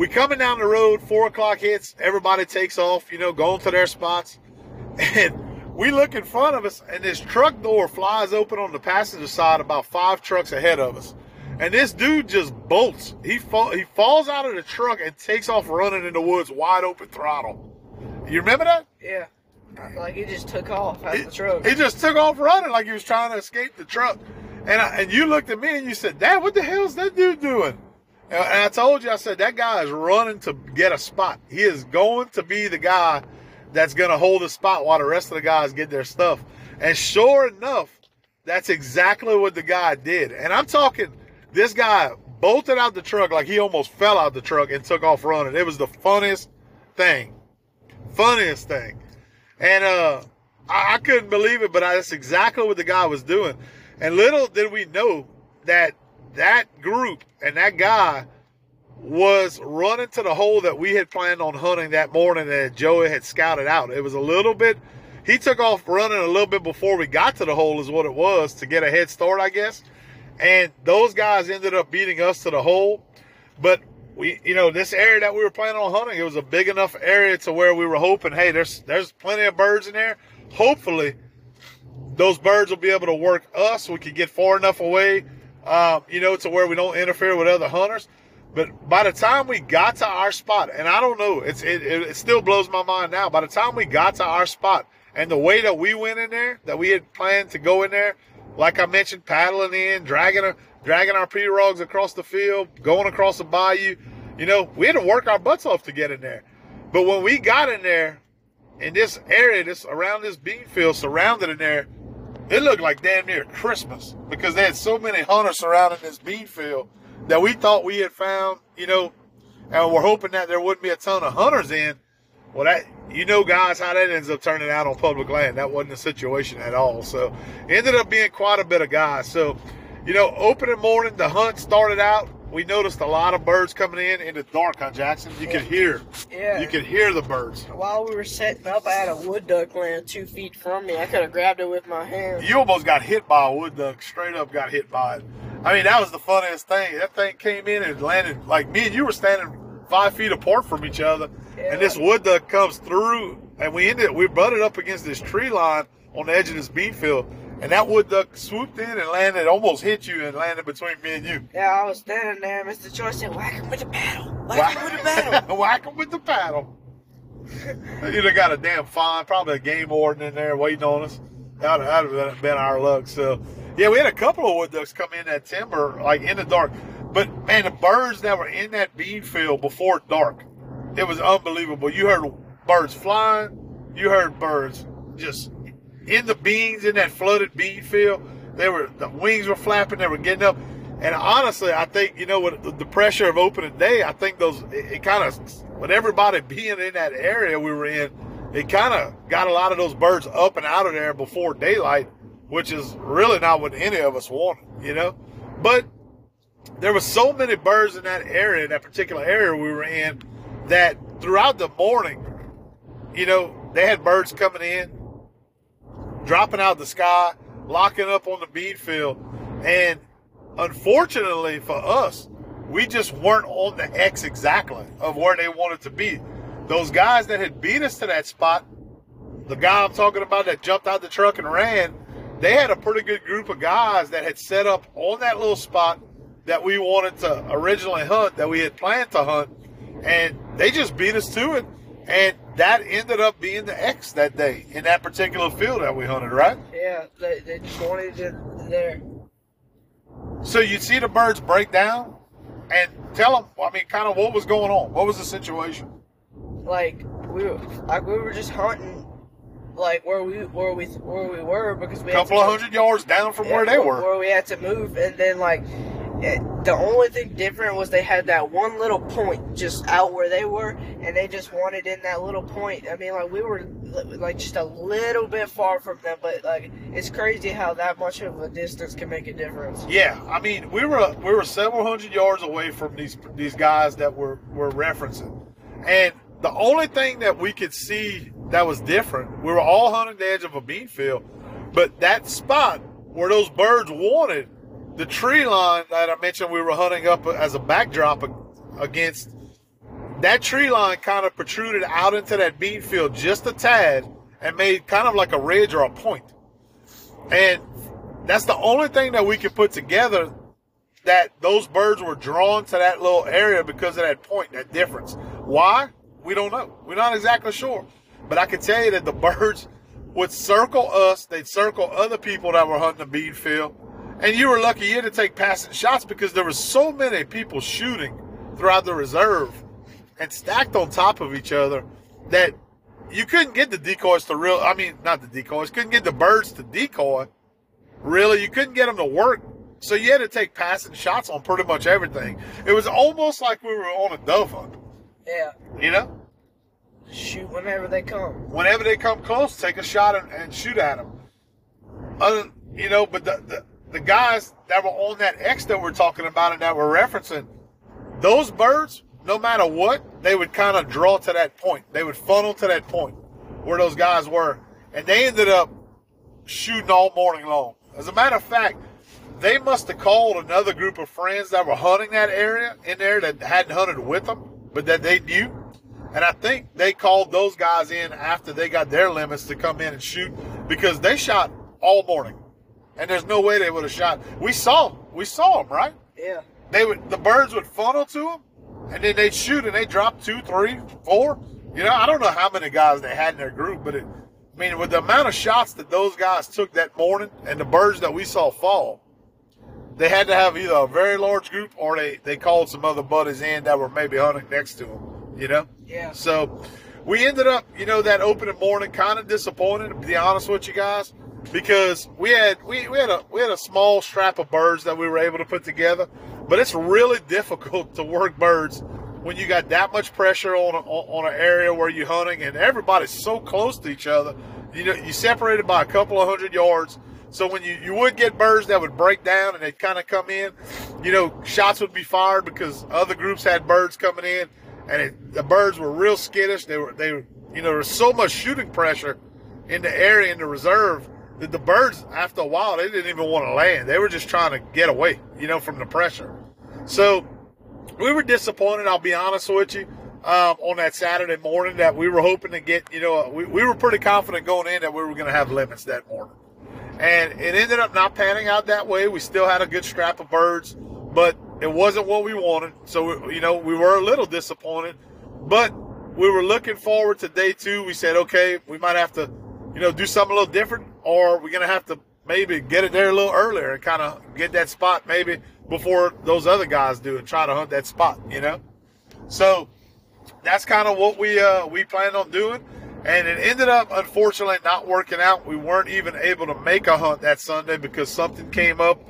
we coming down the road, four o'clock hits, everybody takes off, you know, going to their spots. And we look in front of us, and this truck door flies open on the passenger side about five trucks ahead of us. And this dude just bolts. He fall, he falls out of the truck and takes off running in the woods, wide open throttle. You remember that?
Yeah. Like he just took off out of the truck.
He just took off running like he was trying to escape the truck. And I, and you looked at me and you said, "Dad, what the hell is that dude doing?" And I told you, I said that guy is running to get a spot. He is going to be the guy that's going to hold the spot while the rest of the guys get their stuff. And sure enough, that's exactly what the guy did. And I'm talking, this guy bolted out the truck like he almost fell out the truck and took off running. It was the funniest thing, funniest thing. And uh, I, I couldn't believe it, but I, that's exactly what the guy was doing. And little did we know that that group and that guy was running to the hole that we had planned on hunting that morning that Joey had scouted out. It was a little bit, he took off running a little bit before we got to the hole, is what it was, to get a head start, I guess. And those guys ended up beating us to the hole. But we, you know, this area that we were planning on hunting, it was a big enough area to where we were hoping, hey, there's there's plenty of birds in there. Hopefully, those birds will be able to work us. We could get far enough away, um, you know, to where we don't interfere with other hunters. But by the time we got to our spot, and I don't know, it's it, it still blows my mind now. By the time we got to our spot, and the way that we went in there, that we had planned to go in there, like I mentioned, paddling in, dragging a, dragging our pirogues across the field, going across the bayou, you know, we had to work our butts off to get in there. But when we got in there, in this area, this around this bean field, surrounded in there, it looked like damn near Christmas because they had so many hunters surrounding this bean field that we thought we had found, you know, and we're hoping that there wouldn't be a ton of hunters in. Well, that you know, guys, how that ends up turning out on public land. That wasn't the situation at all. So, ended up being quite a bit of guys. So, you know, opening morning, the hunt started out. We noticed a lot of birds coming in in the dark on Jackson. You could hear,
Yeah.
you could hear the birds.
While we were setting up, I had a wood duck land two feet from me. I could have grabbed it with my hand.
You almost got hit by a wood duck. Straight up, got hit by it. I mean, that was the funniest thing. That thing came in and landed like me and you were standing five feet apart from each other,
Yeah.
and this wood duck comes through and we ended we butted up against this tree line on the edge of this bean field, and that wood duck swooped in and landed, almost hit you and landed between me and you.
Yeah, I was standing there. Mr. Joyce said, "Whack him with the paddle. Whack him with the paddle."
Whack him with the paddle. You'd have got a damn fine, probably a game warden in there waiting on us. That would have been our luck. So, yeah, we had a couple of wood ducks come in that timber, like in the dark. But man, the birds that were in that bean field before dark, it was unbelievable. You heard birds flying, you heard birds just in the beans in that flooded bean field. They were the wings were flapping, they were getting up. And honestly, I think you know with the pressure of opening day, I think those it, it kind of with everybody being in that area we were in, it kind of got a lot of those birds up and out of there before daylight, which is really not what any of us wanted, you know. But there were so many birds in that area, that particular area we were in, that throughout the morning, you know, they had birds coming in, dropping out the sky, locking up on the bean field, and unfortunately for us, we just weren't on the X exactly of where they wanted to be. Those guys that had beat us to that spot, the guy I'm talking about that jumped out the truck and ran, they had a pretty good group of guys that had set up on that little spot that we wanted to originally hunt, that we had planned to hunt, and they just beat us to it. And that ended up being the X that day in that particular field that we hunted, right?
Yeah, they, they just wanted it there.
So you see the birds break down and tell them, I mean, kind of what was going on. What was the situation?
Like we were, like we were just hunting, like where we where we where we were because we
a couple of hundred yards down from yeah, where they were.
Where we had to move, and then like it, the only thing different was they had that one little point just out where they were, and they just wanted in that little point. I mean, like we were like just a little bit far from them, but like it's crazy how that much of a distance can make a difference.
Yeah, I mean, we were we were several hundred yards away from these these guys that were were referencing, and the only thing that we could see that was different, we were all hunting the edge of a bean field, but that spot where those birds wanted the tree line that I mentioned we were hunting up as a backdrop against, that tree line kind of protruded out into that bean field just a tad and made kind of like a ridge or a point. And that's the only thing that we could put together that those birds were drawn to that little area because of that point, that difference. Why? We don't know. We're not exactly sure. But I can tell you that the birds would circle us, they'd circle other people that were hunting the bean field and you were lucky you had to take passing shots because there were so many people shooting throughout the reserve and stacked on top of each other that you couldn't get the decoys to real. I mean, not the decoys. Couldn't get the birds to decoy. Really, you couldn't get them to work. So you had to take passing shots on pretty much everything. It was almost like we were on a dove hunt.
Yeah.
You know.
Shoot whenever they come.
Whenever they come close, take a shot and, and shoot at them. You know, but the, the the guys that were on that X that we're talking about and that we're referencing, those birds, no matter what, they would kind of draw to that point. They would funnel to that point where those guys were. And they ended up shooting all morning long. As a matter of fact, they must have called another group of friends that were hunting that area in there that hadn't hunted with them, but that they knew. And I think they called those guys in after they got their limits to come in and shoot because they shot all morning and there's no way they would have shot. We saw, we saw them, right?
Yeah.
They would, the birds would funnel to them, and then they'd shoot, and they drop two, three, four. You know, I don't know how many guys they had in their group, but it, I mean, with the amount of shots that those guys took that morning, and the birds that we saw fall, they had to have either a very large group or they they called some other buddies in that were maybe hunting next to them. You know. So we ended up, you know, that opening morning kind of disappointed. To be honest with you guys because we had we, we had a we had a small strap of birds that we were able to put together, but it's really difficult to work birds when you got that much pressure on a, on an area where you're hunting and everybody's so close to each other. You know, you separated by a couple of hundred yards. So when you, you would get birds that would break down and they'd kind of come in, you know, shots would be fired because other groups had birds coming in, and it, the birds were real skittish. They were they you know there was so much shooting pressure in the area in the reserve that the birds, after a while, they didn't even want to land. They were just trying to get away, you know, from the pressure. So we were disappointed, I'll be honest with you. um, on that Saturday morning that we were hoping to get. You know, we, we were pretty confident going in that we were going to have limits that morning, and it ended up not panning out that way. We still had a good scrap of birds, but it wasn't what we wanted. So you know, we were a little disappointed, but we were looking forward to day two. We said, okay, we might have to, you know, do something a little different, or we're going to have to maybe get it there a little earlier and kind of get that spot maybe before those other guys do and try to hunt that spot, you know? So that's kind of what we uh, we planned on doing. And it ended up, unfortunately, not working out. We weren't even able to make a hunt that Sunday because something came up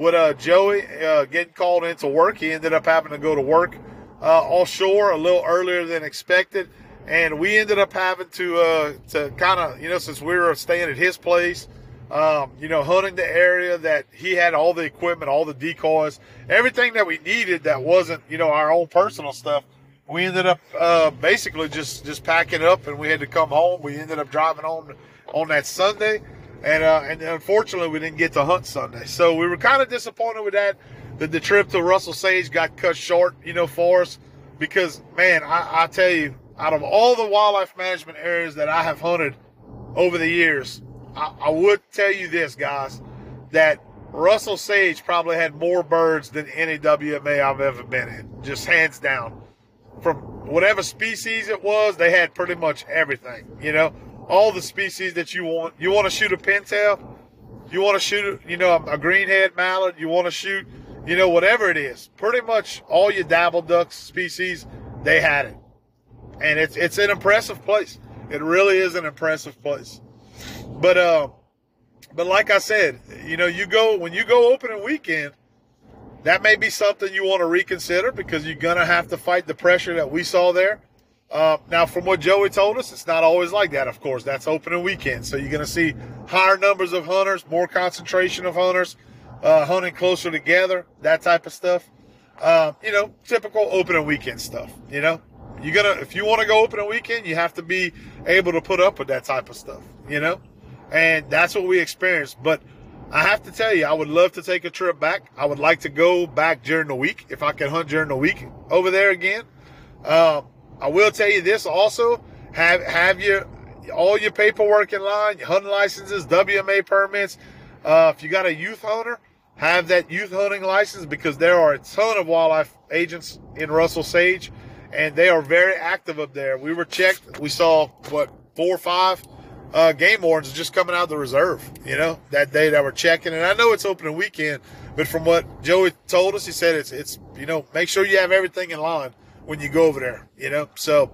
with uh, Joey uh, getting called into work. He ended up having to go to work uh, offshore a little earlier than expected. And we ended up having to uh, to kind of, you know, since we were staying at his place, um, you know, hunting the area that he had all the equipment, all the decoys, everything that we needed that wasn't, you know, our own personal stuff we ended up uh, basically just just packing up and we had to come home. We ended up driving home on that Sunday, and uh, and unfortunately we didn't get to hunt Sunday. So we were kind of disappointed with that. That the trip to Russell Sage got cut short, you know, for us because man, I, I tell you, out of all the wildlife management areas that I have hunted over the years, I, I would tell you this, guys, that Russell Sage probably had more birds than any WMA I've ever been in, just hands down from whatever species it was, they had pretty much everything. You know, all the species that you want. You want to shoot a pintail, you want to shoot, you know, a, greenhead mallard, you want to shoot, you know, whatever it is. Pretty much all your dabble ducks species, they had it, and it's it's an impressive place. It really is an impressive place. But uh, but like I said, you know, you go when you go opening weekend that may be something you want to reconsider because you're going to have to fight the pressure that we saw there. Uh, now, from what Joey told us, it's not always like that, of course. That's opening weekend. So you're going to see higher numbers of hunters, more concentration of hunters, uh, hunting closer together, that type of stuff. Uh, you know, typical opening weekend stuff. You know, you're going to, if you want to go opening weekend, you have to be able to put up with that type of stuff, you know? And that's what we experienced. But I have to tell you, I would love to take a trip back. I would like to go back during the week if I can hunt during the week over there again. Um, I will tell you this also: have have your all your paperwork in line, your hunting licenses, WMA permits. Uh, if you got a youth hunter, have that youth hunting license because there are a ton of wildlife agents in Russell Sage, and they are very active up there. We were checked. We saw what four or five uh, game wardens just coming out of the reserve, you know, that day that we're checking. And I know it's opening weekend, but from what Joey told us, he said it's, it's, you know, make sure you have everything in line when you go over there, you know. So,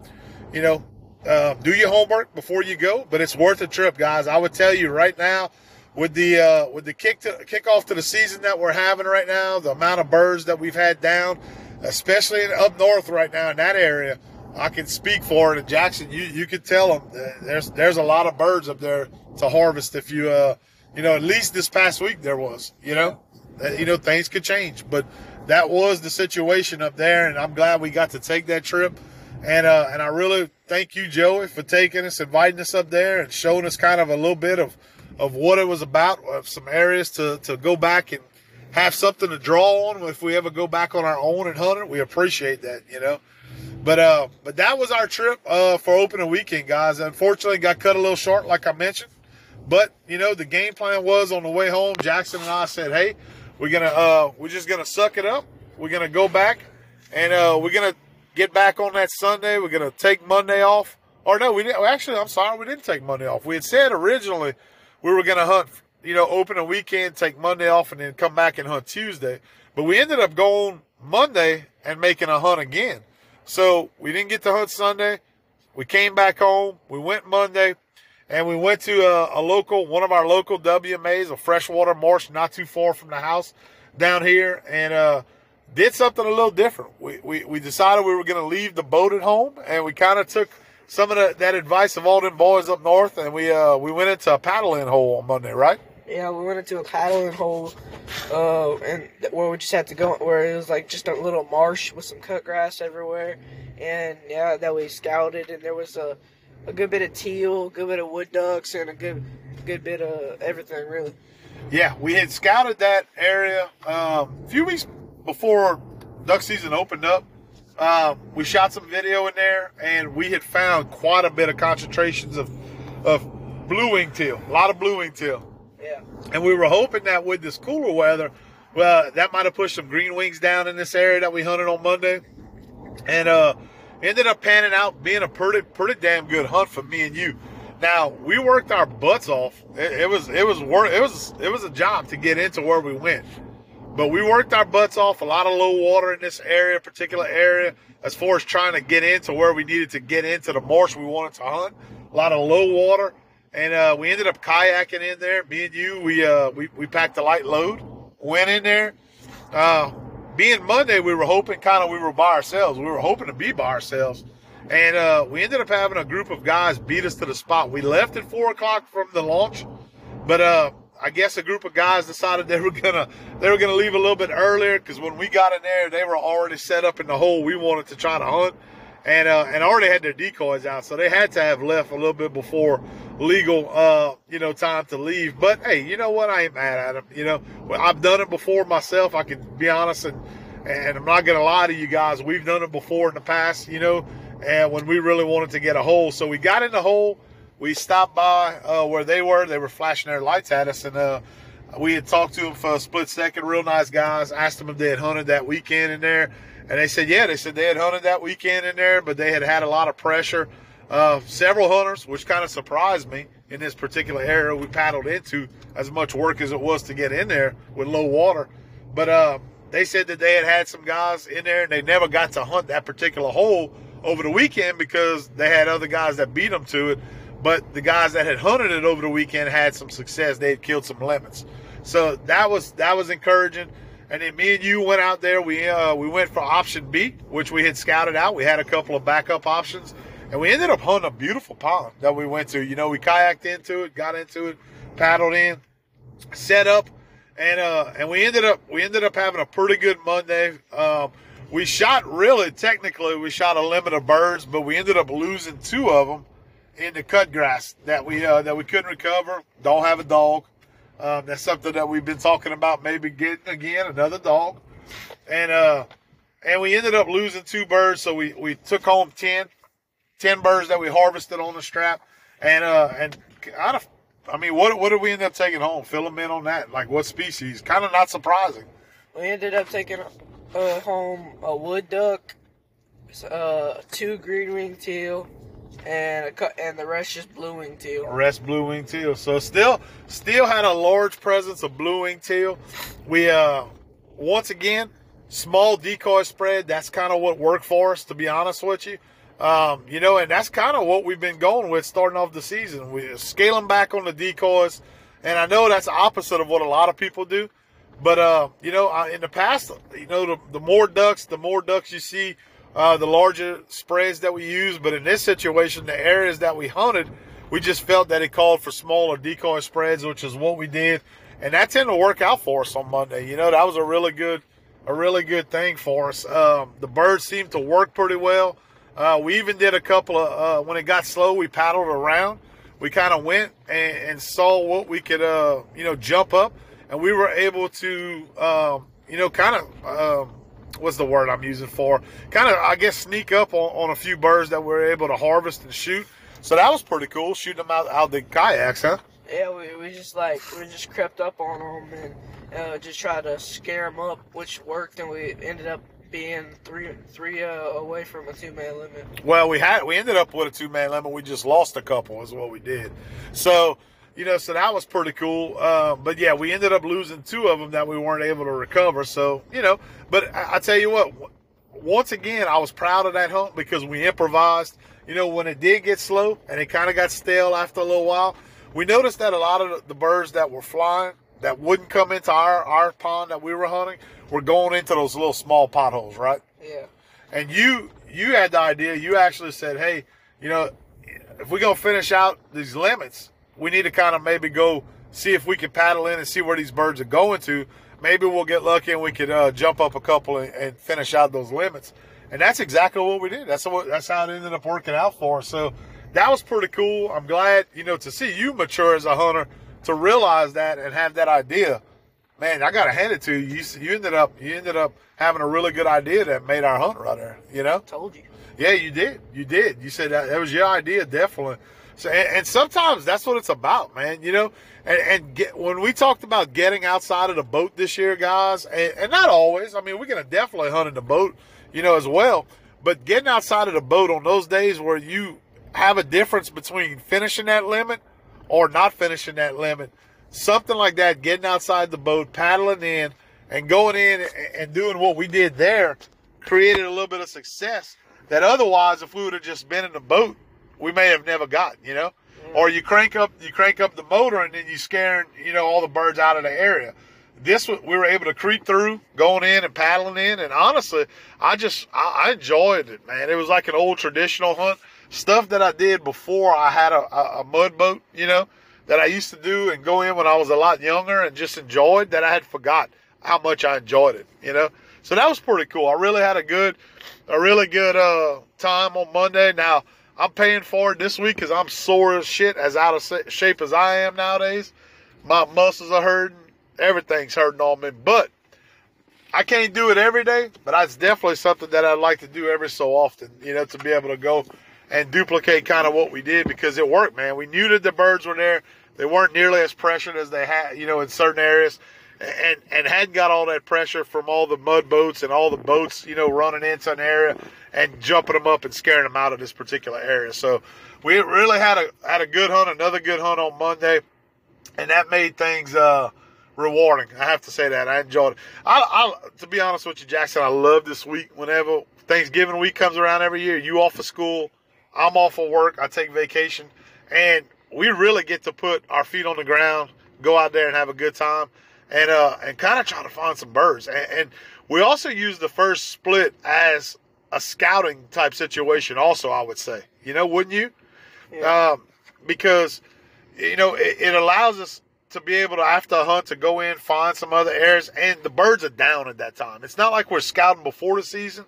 you know, uh, do your homework before you go, but it's worth a trip, guys. I would tell you right now, with the uh, with the kick to kick off to the season that we're having right now, the amount of birds that we've had down, especially in, up north right now in that area I can speak for it. And Jackson, you you could tell them there's there's a lot of birds up there to harvest. If you uh you know at least this past week there was you know you know things could change, but that was the situation up there, and I'm glad we got to take that trip. And uh, and I really thank you, Joey, for taking us, inviting us up there, and showing us kind of a little bit of of what it was about, of some areas to to go back and have something to draw on if we ever go back on our own and hunt it. We appreciate that, you know. But uh, but that was our trip uh, for opening weekend, guys. Unfortunately, got cut a little short, like I mentioned. But you know, the game plan was on the way home. Jackson and I said, "Hey, we're gonna uh, we're just gonna suck it up. We're gonna go back, and uh, we're gonna get back on that Sunday. We're gonna take Monday off. Or no, we didn't. Actually, I'm sorry, we didn't take Monday off. We had said originally we were gonna hunt. You know, open a weekend, take Monday off, and then come back and hunt Tuesday. But we ended up going Monday and making a hunt again. So we didn't get to hunt Sunday. We came back home. We went Monday and we went to a, a, local, one of our local WMAs, a freshwater marsh not too far from the house down here, and uh, did something a little different. We, we, we decided we were going to leave the boat at home, and we kind of took some of the, that advice of all them boys up north, and we uh, we went into a paddling hole on Monday, right?
Yeah, we went into a paddling hole, uh, and where we just had to go, where it was like just a little marsh with some cut grass everywhere, and yeah, that we scouted, and there was a, a good bit of teal, a good bit of wood ducks, and a good, good bit of everything really.
Yeah, we had scouted that area um, a few weeks before duck season opened up, uh, we shot some video in there, and we had found quite a bit of concentrations of of blue wing teal, a lot of blue wing teal.
Yeah.
And we were hoping that with this cooler weather, well, that might have pushed some green wings down in this area that we hunted on Monday. And uh ended up panning out being a pretty pretty damn good hunt for me and you. Now we worked our butts off. It, it was it was work it was it was a job to get into where we went. But we worked our butts off. A lot of low water in this area, particular area, as far as trying to get into where we needed to get into the marsh we wanted to hunt. A lot of low water, and uh, we ended up kayaking in there. Me and you, we uh, we we packed a light load, went in there. Uh, being Monday, we were hoping kind of we were by ourselves. We were hoping to be by ourselves. And uh, we ended up having a group of guys beat us to the spot. We left at four o'clock from the launch, but uh, I guess a group of guys decided they were gonna they were gonna leave a little bit earlier because when we got in there, they were already set up in the hole we wanted to try to hunt, and uh, and already had their decoys out, so they had to have left a little bit before legal uh, you know time to leave. But hey, you know what? I ain't mad at them. You know, I've done it before myself. I can be honest and and I'm not gonna lie to you guys. We've done it before in the past. You know, and when we really wanted to get a hole, so we got in the hole we stopped by uh, where they were. They were flashing their lights at us, and uh, we had talked to them for a split second. Real nice guys. Asked them if they had hunted that weekend in there, and they said, yeah. They said they had hunted that weekend in there, but they had had a lot of pressure. Uh, several hunters, which kind of surprised me in this particular area we paddled into. As much work as it was to get in there with low water, but uh, they said that they had had some guys in there and they never got to hunt that particular hole over the weekend because they had other guys that beat them to it. But the guys that had hunted it over the weekend had some success. They had killed some lemons. So that was that was encouraging. And then me and you went out there. We uh, we went for option B, which we had scouted out. We had a couple of backup options, and we ended up hunting a beautiful pond that we went to. You know, we kayaked into it, got into it, paddled in, set up, and uh, and we ended up we ended up having a pretty good Monday. Um, we shot really technically we shot a limit of birds, but we ended up losing two of them in the cut grass that we uh, that we couldn't recover. Don't have a dog. Um, that's something that we've been talking about. Maybe getting again another dog, and uh, and we ended up losing two birds. So we we took home 10, 10 birds that we harvested on the strap, and uh, and of I mean, what what did we end up taking home? Fill them in on that. Like what species? Kind of not surprising.
We ended up taking uh, home a wood duck, uh, two green wing teal, and a, and the rest just blue wing teal.
Rest blue wing teal. So still still had a large presence of blue wing teal. We uh once again small decoy spread. That's kind of what worked for us, to be honest with you. Um, you know, and that's kind of what we've been going with starting off the season. We're scaling back on the decoys, and I know that's opposite of what a lot of people do. But uh, you know, in the past, you know, the, the more ducks, the more ducks you see, uh, the larger spreads that we use. But in this situation, the areas that we hunted, we just felt that it called for smaller decoy spreads, which is what we did, and that tended to work out for us on Monday. You know, that was a really good, a really good thing for us. Um, the birds seemed to work pretty well. Uh, we even did a couple of uh, when it got slow, we paddled around. We kind of went and, and, saw what we could, uh, you know, jump up, and we were able to, um, you know, kind of um, what's the word I'm using for? Kind of, I guess, sneak up on, on a few birds that we are able to harvest and shoot. So that was pretty cool, shooting them out out the kayaks, huh?
Yeah, we, we just like we just crept up on them and uh, just tried to scare them up, which worked, and we ended up being three three uh, away from a two man limit.
Well, we had we ended up with a two man limit. We just lost a couple, is what we did. So you know, so that was pretty cool. Uh, but yeah, we ended up losing two of them that we weren't able to recover. So, you know, but I, I, tell you what, once again, I was proud of that hunt because we improvised. You know, when it did get slow and it kind of got stale after a little while, we noticed that a lot of the birds that were flying that wouldn't come into our, our pond that we were hunting were going into those little small potholes, right?
Yeah.
And you, you had the idea, you actually said, hey, you know, if we're going to finish out these limits, we need to kind of maybe go see if we can paddle in and see where these birds are going to. Maybe we'll get lucky and we could uh, jump up a couple and, and, finish out those limits. And that's exactly what we did. That's what that's how it ended up working out for us. So that was pretty cool. I'm glad, you know, to see you mature as a hunter to realize that and have that idea. man, I gotta hand it to you. You, you ended up you ended up having a really good idea that made our hunt runner. You know.
Told you.
Yeah, you did. You did. You said that, that was your idea, definitely. So, and, and, sometimes that's what it's about, man. You know, and, and get, when we talked about getting outside of the boat this year, guys, and, and not always. I mean, we're gonna definitely hunt in the boat, you know, as well. But getting outside of the boat on those days where you have a difference between finishing that limit or not finishing that limit, something like that, getting outside the boat, paddling in, and going in and doing what we did there, created a little bit of success that otherwise, if we would have just been in the boat, we may have never gotten, you know. Mm. Or you crank up, you crank up the motor, and then you scaring, you know, all the birds out of the area. This we were able to creep through, going in and paddling in, and honestly, I just I, I enjoyed it, man. It was like an old traditional hunt, stuff that I did before I had a, a, a mud boat, you know, that I used to do and go in when I was a lot younger and just enjoyed that I had forgot how much I enjoyed it, you know. So that was pretty cool. I really had a good, a really good uh, time on Monday. Now I'm paying for it this week because I'm sore as shit, as out of shape as I am nowadays. My muscles are hurting, everything's hurting on me. But I can't do it every day. But that's definitely something that I'd like to do every so often. You know, to be able to go and duplicate kind of what we did because it worked, man. We knew that the birds were there. They weren't nearly as pressured as they had, you know, in certain areas and and hadn't got all that pressure from all the mud boats and all the boats, you know, running into an area and jumping them up and scaring them out of this particular area. So we really had a had a good hunt, another good hunt on Monday, and that made things uh, rewarding. I have to say that I enjoyed it. I, I to be honest with you, Jackson, I love this week. Whenever Thanksgiving week comes around every year, you off of school, I'm off of work, I take vacation, and we really get to put our feet on the ground, go out there and have a good time and uh, and kind of try to find some birds. And, and, we also use the first split as a scouting type situation. Also, I would say, you know, wouldn't you? Yeah. Um, because you know it, it, allows us to be able to after a hunt to go in find some other areas, and the birds are down at that time. It's not like we're scouting before the season.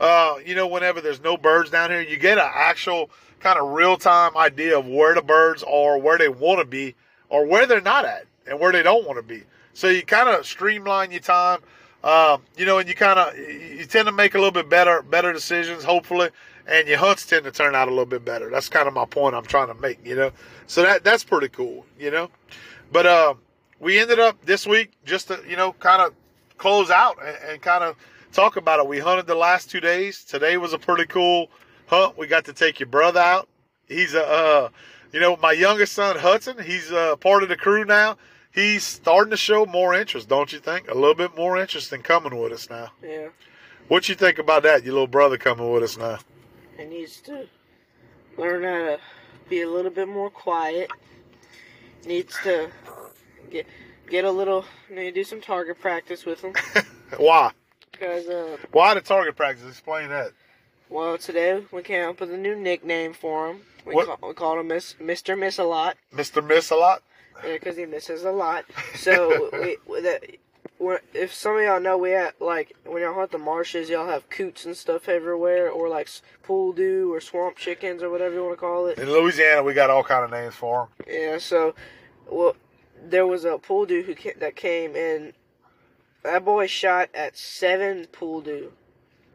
Uh, you know, whenever there's no birds down here, you get an actual kind of real time idea of where the birds are, where they want to be, or where they're not at, and where they don't want to be. So you kind of streamline your time, um, you know, and you kind of you tend to make a little bit better better decisions, hopefully, and your hunts tend to turn out a little bit better. That's kind of my point I'm trying to make, you know. So that that's pretty cool, you know. But uh, we ended up this week just to you know kind of close out and, and kind of talk about it. We hunted the last two days. Today was a pretty cool hunt. We got to take your brother out. He's a, uh, you know, my youngest son Hudson. He's uh, part of the crew now he's starting to show more interest, don't you think? A little bit more interest in coming with us now.
Yeah.
What you think about that, your little brother coming with us now?
He needs to learn how to be a little bit more quiet. Needs to get get a little need to do some target practice with him.
Why?
Because uh,
why the target practice? Explain that.
Well, today we came up with a new nickname for him. We, call, we called him Miss, Mr. Miss a Lot.
Mr. Miss a Lot
because he misses a lot. So we, that, if some of y'all know, we have like when y'all hunt the marshes, y'all have coots and stuff everywhere, or like poule d'eau or swamp chickens or whatever you want to call it.
In Louisiana, we got all kind of names for them.
Yeah. So, well, there was a poule d'eau who came, that came and that boy shot at seven poule d'eau,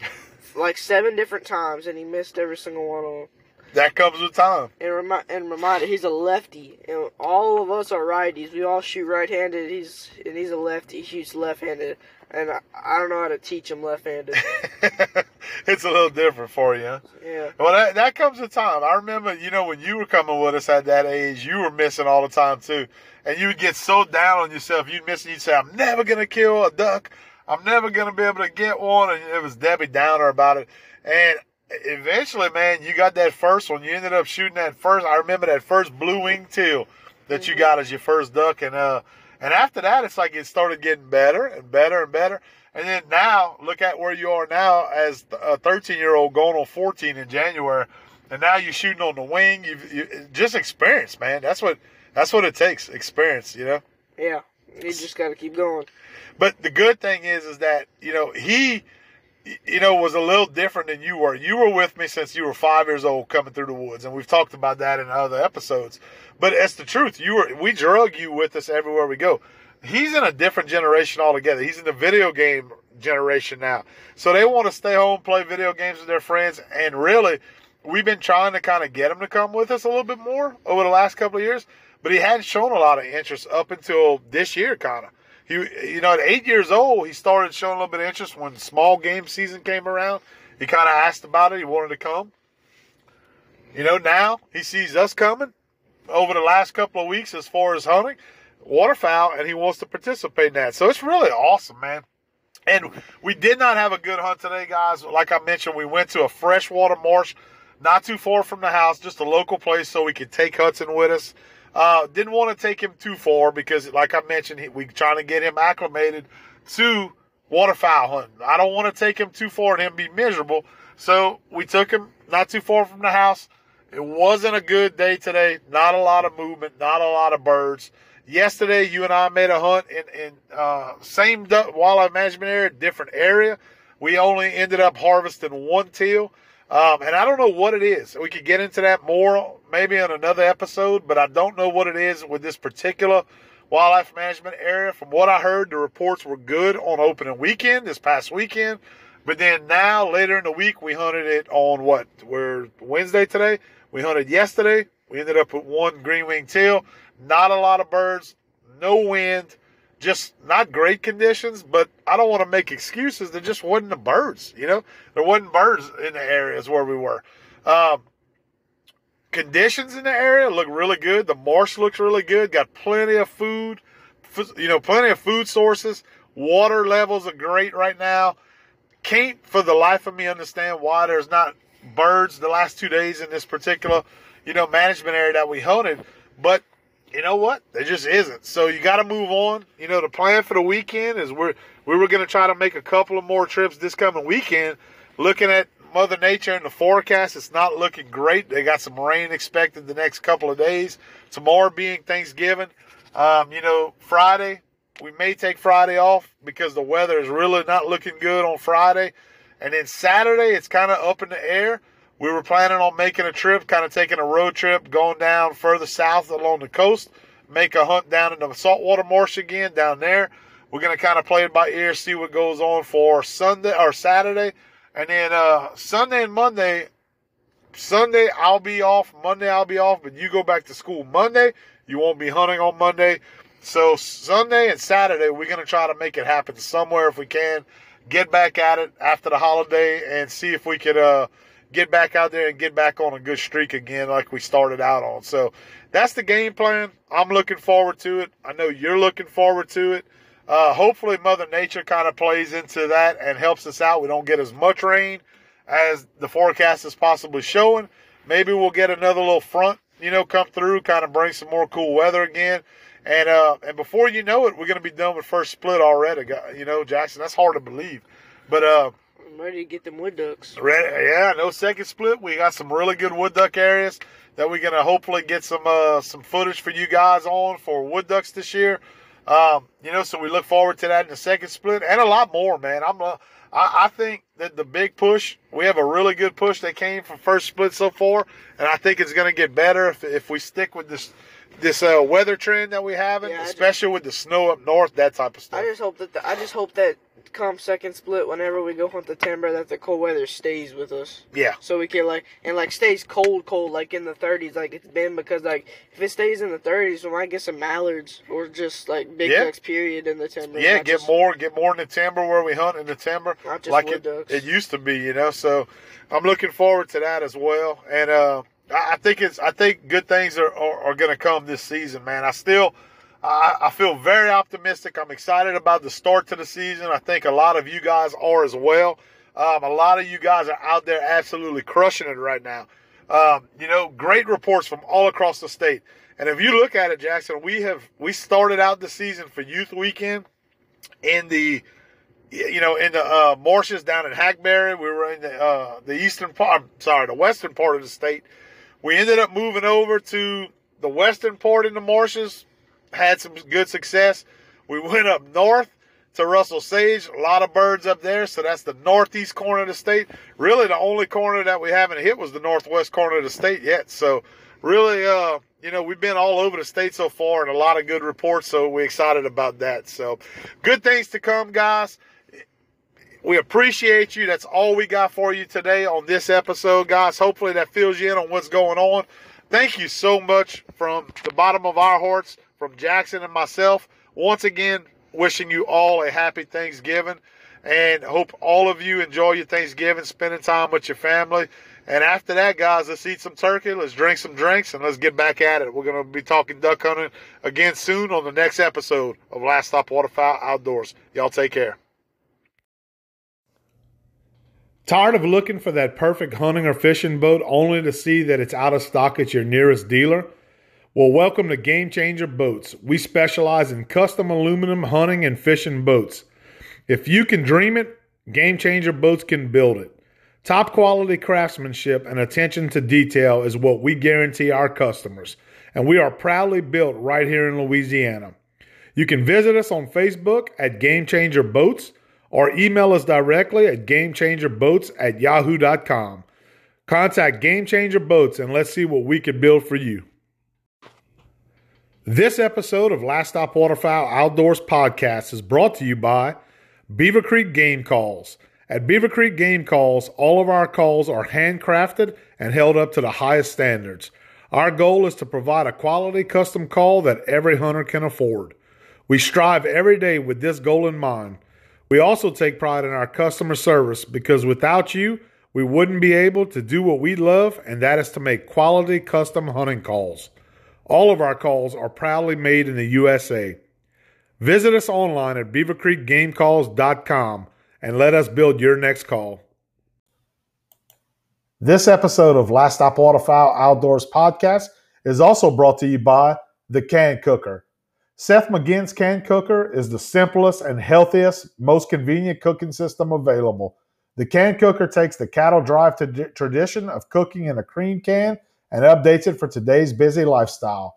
like seven different times, and he missed every single one of them.
That comes with time.
And remind and reminder, he's a lefty, and all of us are righties. We all shoot right-handed. He's and he's a lefty. He shoots left-handed, and I, I don't know how to teach him left-handed.
it's a little different for you.
Yeah.
Well, that that comes with time. I remember, you know, when you were coming with us at that age, you were missing all the time too, and you would get so down on yourself. You'd miss, and you'd say, "I'm never gonna kill a duck. I'm never gonna be able to get one," and it was Debbie Downer about it. And eventually, man, you got that first one. You ended up shooting that first. I remember that first blue wing teal that you mm-hmm. got as your first duck, and uh, and after that, it's like it started getting better and better and better. And then now, look at where you are now as a 13 year old going on 14 in January, and now you're shooting on the wing. You've you, just experience, man. That's what that's what it takes. Experience, you know.
Yeah, you just got to keep going.
But the good thing is, is that you know he you know, was a little different than you were. You were with me since you were five years old coming through the woods, and we've talked about that in other episodes. But it's the truth. You were we drug you with us everywhere we go. he's in a different generation altogether. He's in the video game generation now. So they want to stay home, play video games with their friends, and really, we've been trying to kind of get him to come with us a little bit more over the last couple of years, but he hadn't shown a lot of interest up until this year, kind of. He, you know, at eight years old, he started showing a little bit of interest when small game season came around. He kind of asked about it. He wanted to come. You know, now he sees us coming over the last couple of weeks as far as hunting waterfowl, and he wants to participate in that. So it's really awesome, man. And we did not have a good hunt today, guys. Like I mentioned, we went to a freshwater marsh, not too far from the house, just a local place so we could take Hudson with us. Uh, didn't want to take him too far because, like I mentioned, we trying to get him acclimated to waterfowl hunting. I don't want to take him too far and him be miserable. So we took him not too far from the house. It wasn't a good day today. Not a lot of movement, not a lot of birds. Yesterday, you and I made a hunt in, in uh, same wildlife management area, different area. We only ended up harvesting one teal. Um, and I don't know what it is. We could get into that more maybe in another episode, but I don't know what it is with this particular wildlife management area. From what I heard, the reports were good on opening weekend, this past weekend. But then now, later in the week, we hunted it on what? We're Wednesday today. We hunted yesterday. We ended up with one green winged teal. Not a lot of birds, no wind, just not great conditions, but I don't want to make excuses. There just wasn't the birds, you know? There wasn't birds in the areas where we were. Um, conditions in the area look really good. The marsh looks really good. Got plenty of food, you know, plenty of food sources. Water levels are great right now. Can't for the life of me understand why there's not birds the last two days in this particular, you know, management area that we hunted. But you know what? There just isn't. So you got to move on. You know, the plan for the weekend is we're we were going to try to make a couple of more trips this coming weekend. Looking at Mother Nature and the forecast, it's not looking great. They got some rain expected the next couple of days. Tomorrow being Thanksgiving, um, you know, Friday we may take Friday off because the weather is really not looking good on Friday, and then Saturday it's kind of up in the air we were planning on making a trip, kind of taking a road trip, going down further south along the coast, make a hunt down in the saltwater marsh again down there. We're gonna kind of play it by ear, see what goes on for Sunday or Saturday, and then uh, Sunday and Monday. Sunday I'll be off. Monday I'll be off, but you go back to school Monday. You won't be hunting on Monday. So Sunday and Saturday we're gonna try to make it happen somewhere if we can. Get back at it after the holiday and see if we could uh, get back out there and get back on a good streak again like we started out on. So that's the game plan. I'm looking forward to it. I know you're looking forward to it. Uh, hopefully, Mother Nature kind of plays into that and helps us out. We don't get as much rain as the forecast is possibly showing. Maybe we'll get another little front, you know, come through, kind of bring some more cool weather again. And uh, and before you know it, we're going to be done with first split already. You know, Jackson, that's hard to believe. But uh, I'm
ready to get them wood ducks.
Ready, yeah, no second split. We got some really good wood duck areas that we're gonna hopefully get some uh, some footage for you guys on for wood ducks this year. Um, you know, so we look forward to that in the second split and a lot more, man. I'm uh, I, I think that the big push, we have a really good push that came from first split so far, and I think it's gonna get better if if we stick with this this uh, weather trend that we have, yeah, especially just, with the snow up north, that type of stuff.
I just hope that the, I just hope that come second split, whenever we go hunt the timber, that the cold weather stays with us.
Yeah.
So we can like and like stays cold, cold, like in the 30s, like it's been because like if it stays in the 30s, we might get some mallards or just like big yeah. ducks. Period in the timber.
Yeah, get just, more, get more in the timber where we hunt in the timber, like it, ducks. it used to be, you know. So I'm looking forward to that as well, and uh, I, I think it's I think good things are are, are going to come this season, man. I still I, I feel very optimistic. I'm excited about the start to the season. I think a lot of you guys are as well. Um, a lot of you guys are out there absolutely crushing it right now. Um, you know, great reports from all across the state. And if you look at it, Jackson, we have we started out the season for Youth Weekend in the you know in the uh, marshes down in Hackberry. We were in the uh, the eastern part. I'm sorry, the western part of the state. We ended up moving over to the western part in the marshes had some good success. We went up north to Russell Sage. A lot of birds up there, so that's the northeast corner of the state. Really, the only corner that we haven't hit was the northwest corner of the state yet. So really, uh, you know, we've been all over the state so far and a lot of good reports, so we're excited about that. So, good things to come, guys. We appreciate you. That's all we got for you today on this episode, guys. Hopefully, that fills you in on what's going on. Thank you so much from the bottom of our hearts, from Jackson and myself. Once again, wishing you all a happy Thanksgiving and hope all of you enjoy your Thanksgiving, spending time with your family. And after that, guys, let's eat some turkey, let's drink some drinks, and let's get back at it. We're going to be talking duck hunting again soon on the next episode of Last Stop Waterfowl Outdoors. Y'all take care. Tired of looking for that perfect hunting or fishing boat only to see that it's out of stock at your nearest dealer? Well, welcome to Game Changer Boats. We specialize in custom aluminum hunting and fishing boats. If you can dream it, Game Changer Boats can build it. Top quality craftsmanship and attention to detail is what we guarantee our customers, and we are proudly built right here in Louisiana. You can visit us on Facebook at Game Changer Boats or email us directly at gamechangerboats at yahoo.com. Contact Game Changer Boats and let's see what we can build for you. This episode of Last Stop Waterfowl Outdoors podcast is brought to you by Beaver Creek Game Calls. At Beaver Creek Game Calls, all of our calls are handcrafted and held up to the highest standards. Our goal is to provide a quality custom call that every hunter can afford. We strive every day with this goal in mind. We also take pride in our customer service because without you, we wouldn't be able to do what we love, and that is to make quality custom hunting calls. All of our calls are proudly made in the USA. Visit us online at beavercreekgamecalls.com and let us build your next call. This episode of Last Stop Waterfowl Outdoors podcast is also brought to you by the Can Cooker. Seth McGinn's can cooker is the simplest and healthiest, most convenient cooking system available. The can cooker takes the cattle drive t- tradition of cooking in a cream can and updates it for today's busy lifestyle.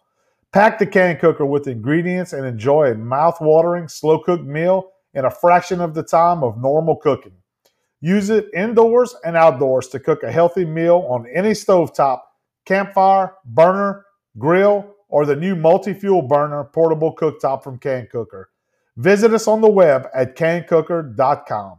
Pack the can cooker with ingredients and enjoy a mouth-watering, slow-cooked meal in a fraction of the time of normal cooking. Use it indoors and outdoors to cook a healthy meal on any stovetop, campfire, burner, grill, or the new multi-fuel burner portable cooktop from Can Cooker. Visit us on the web at cancooker.com.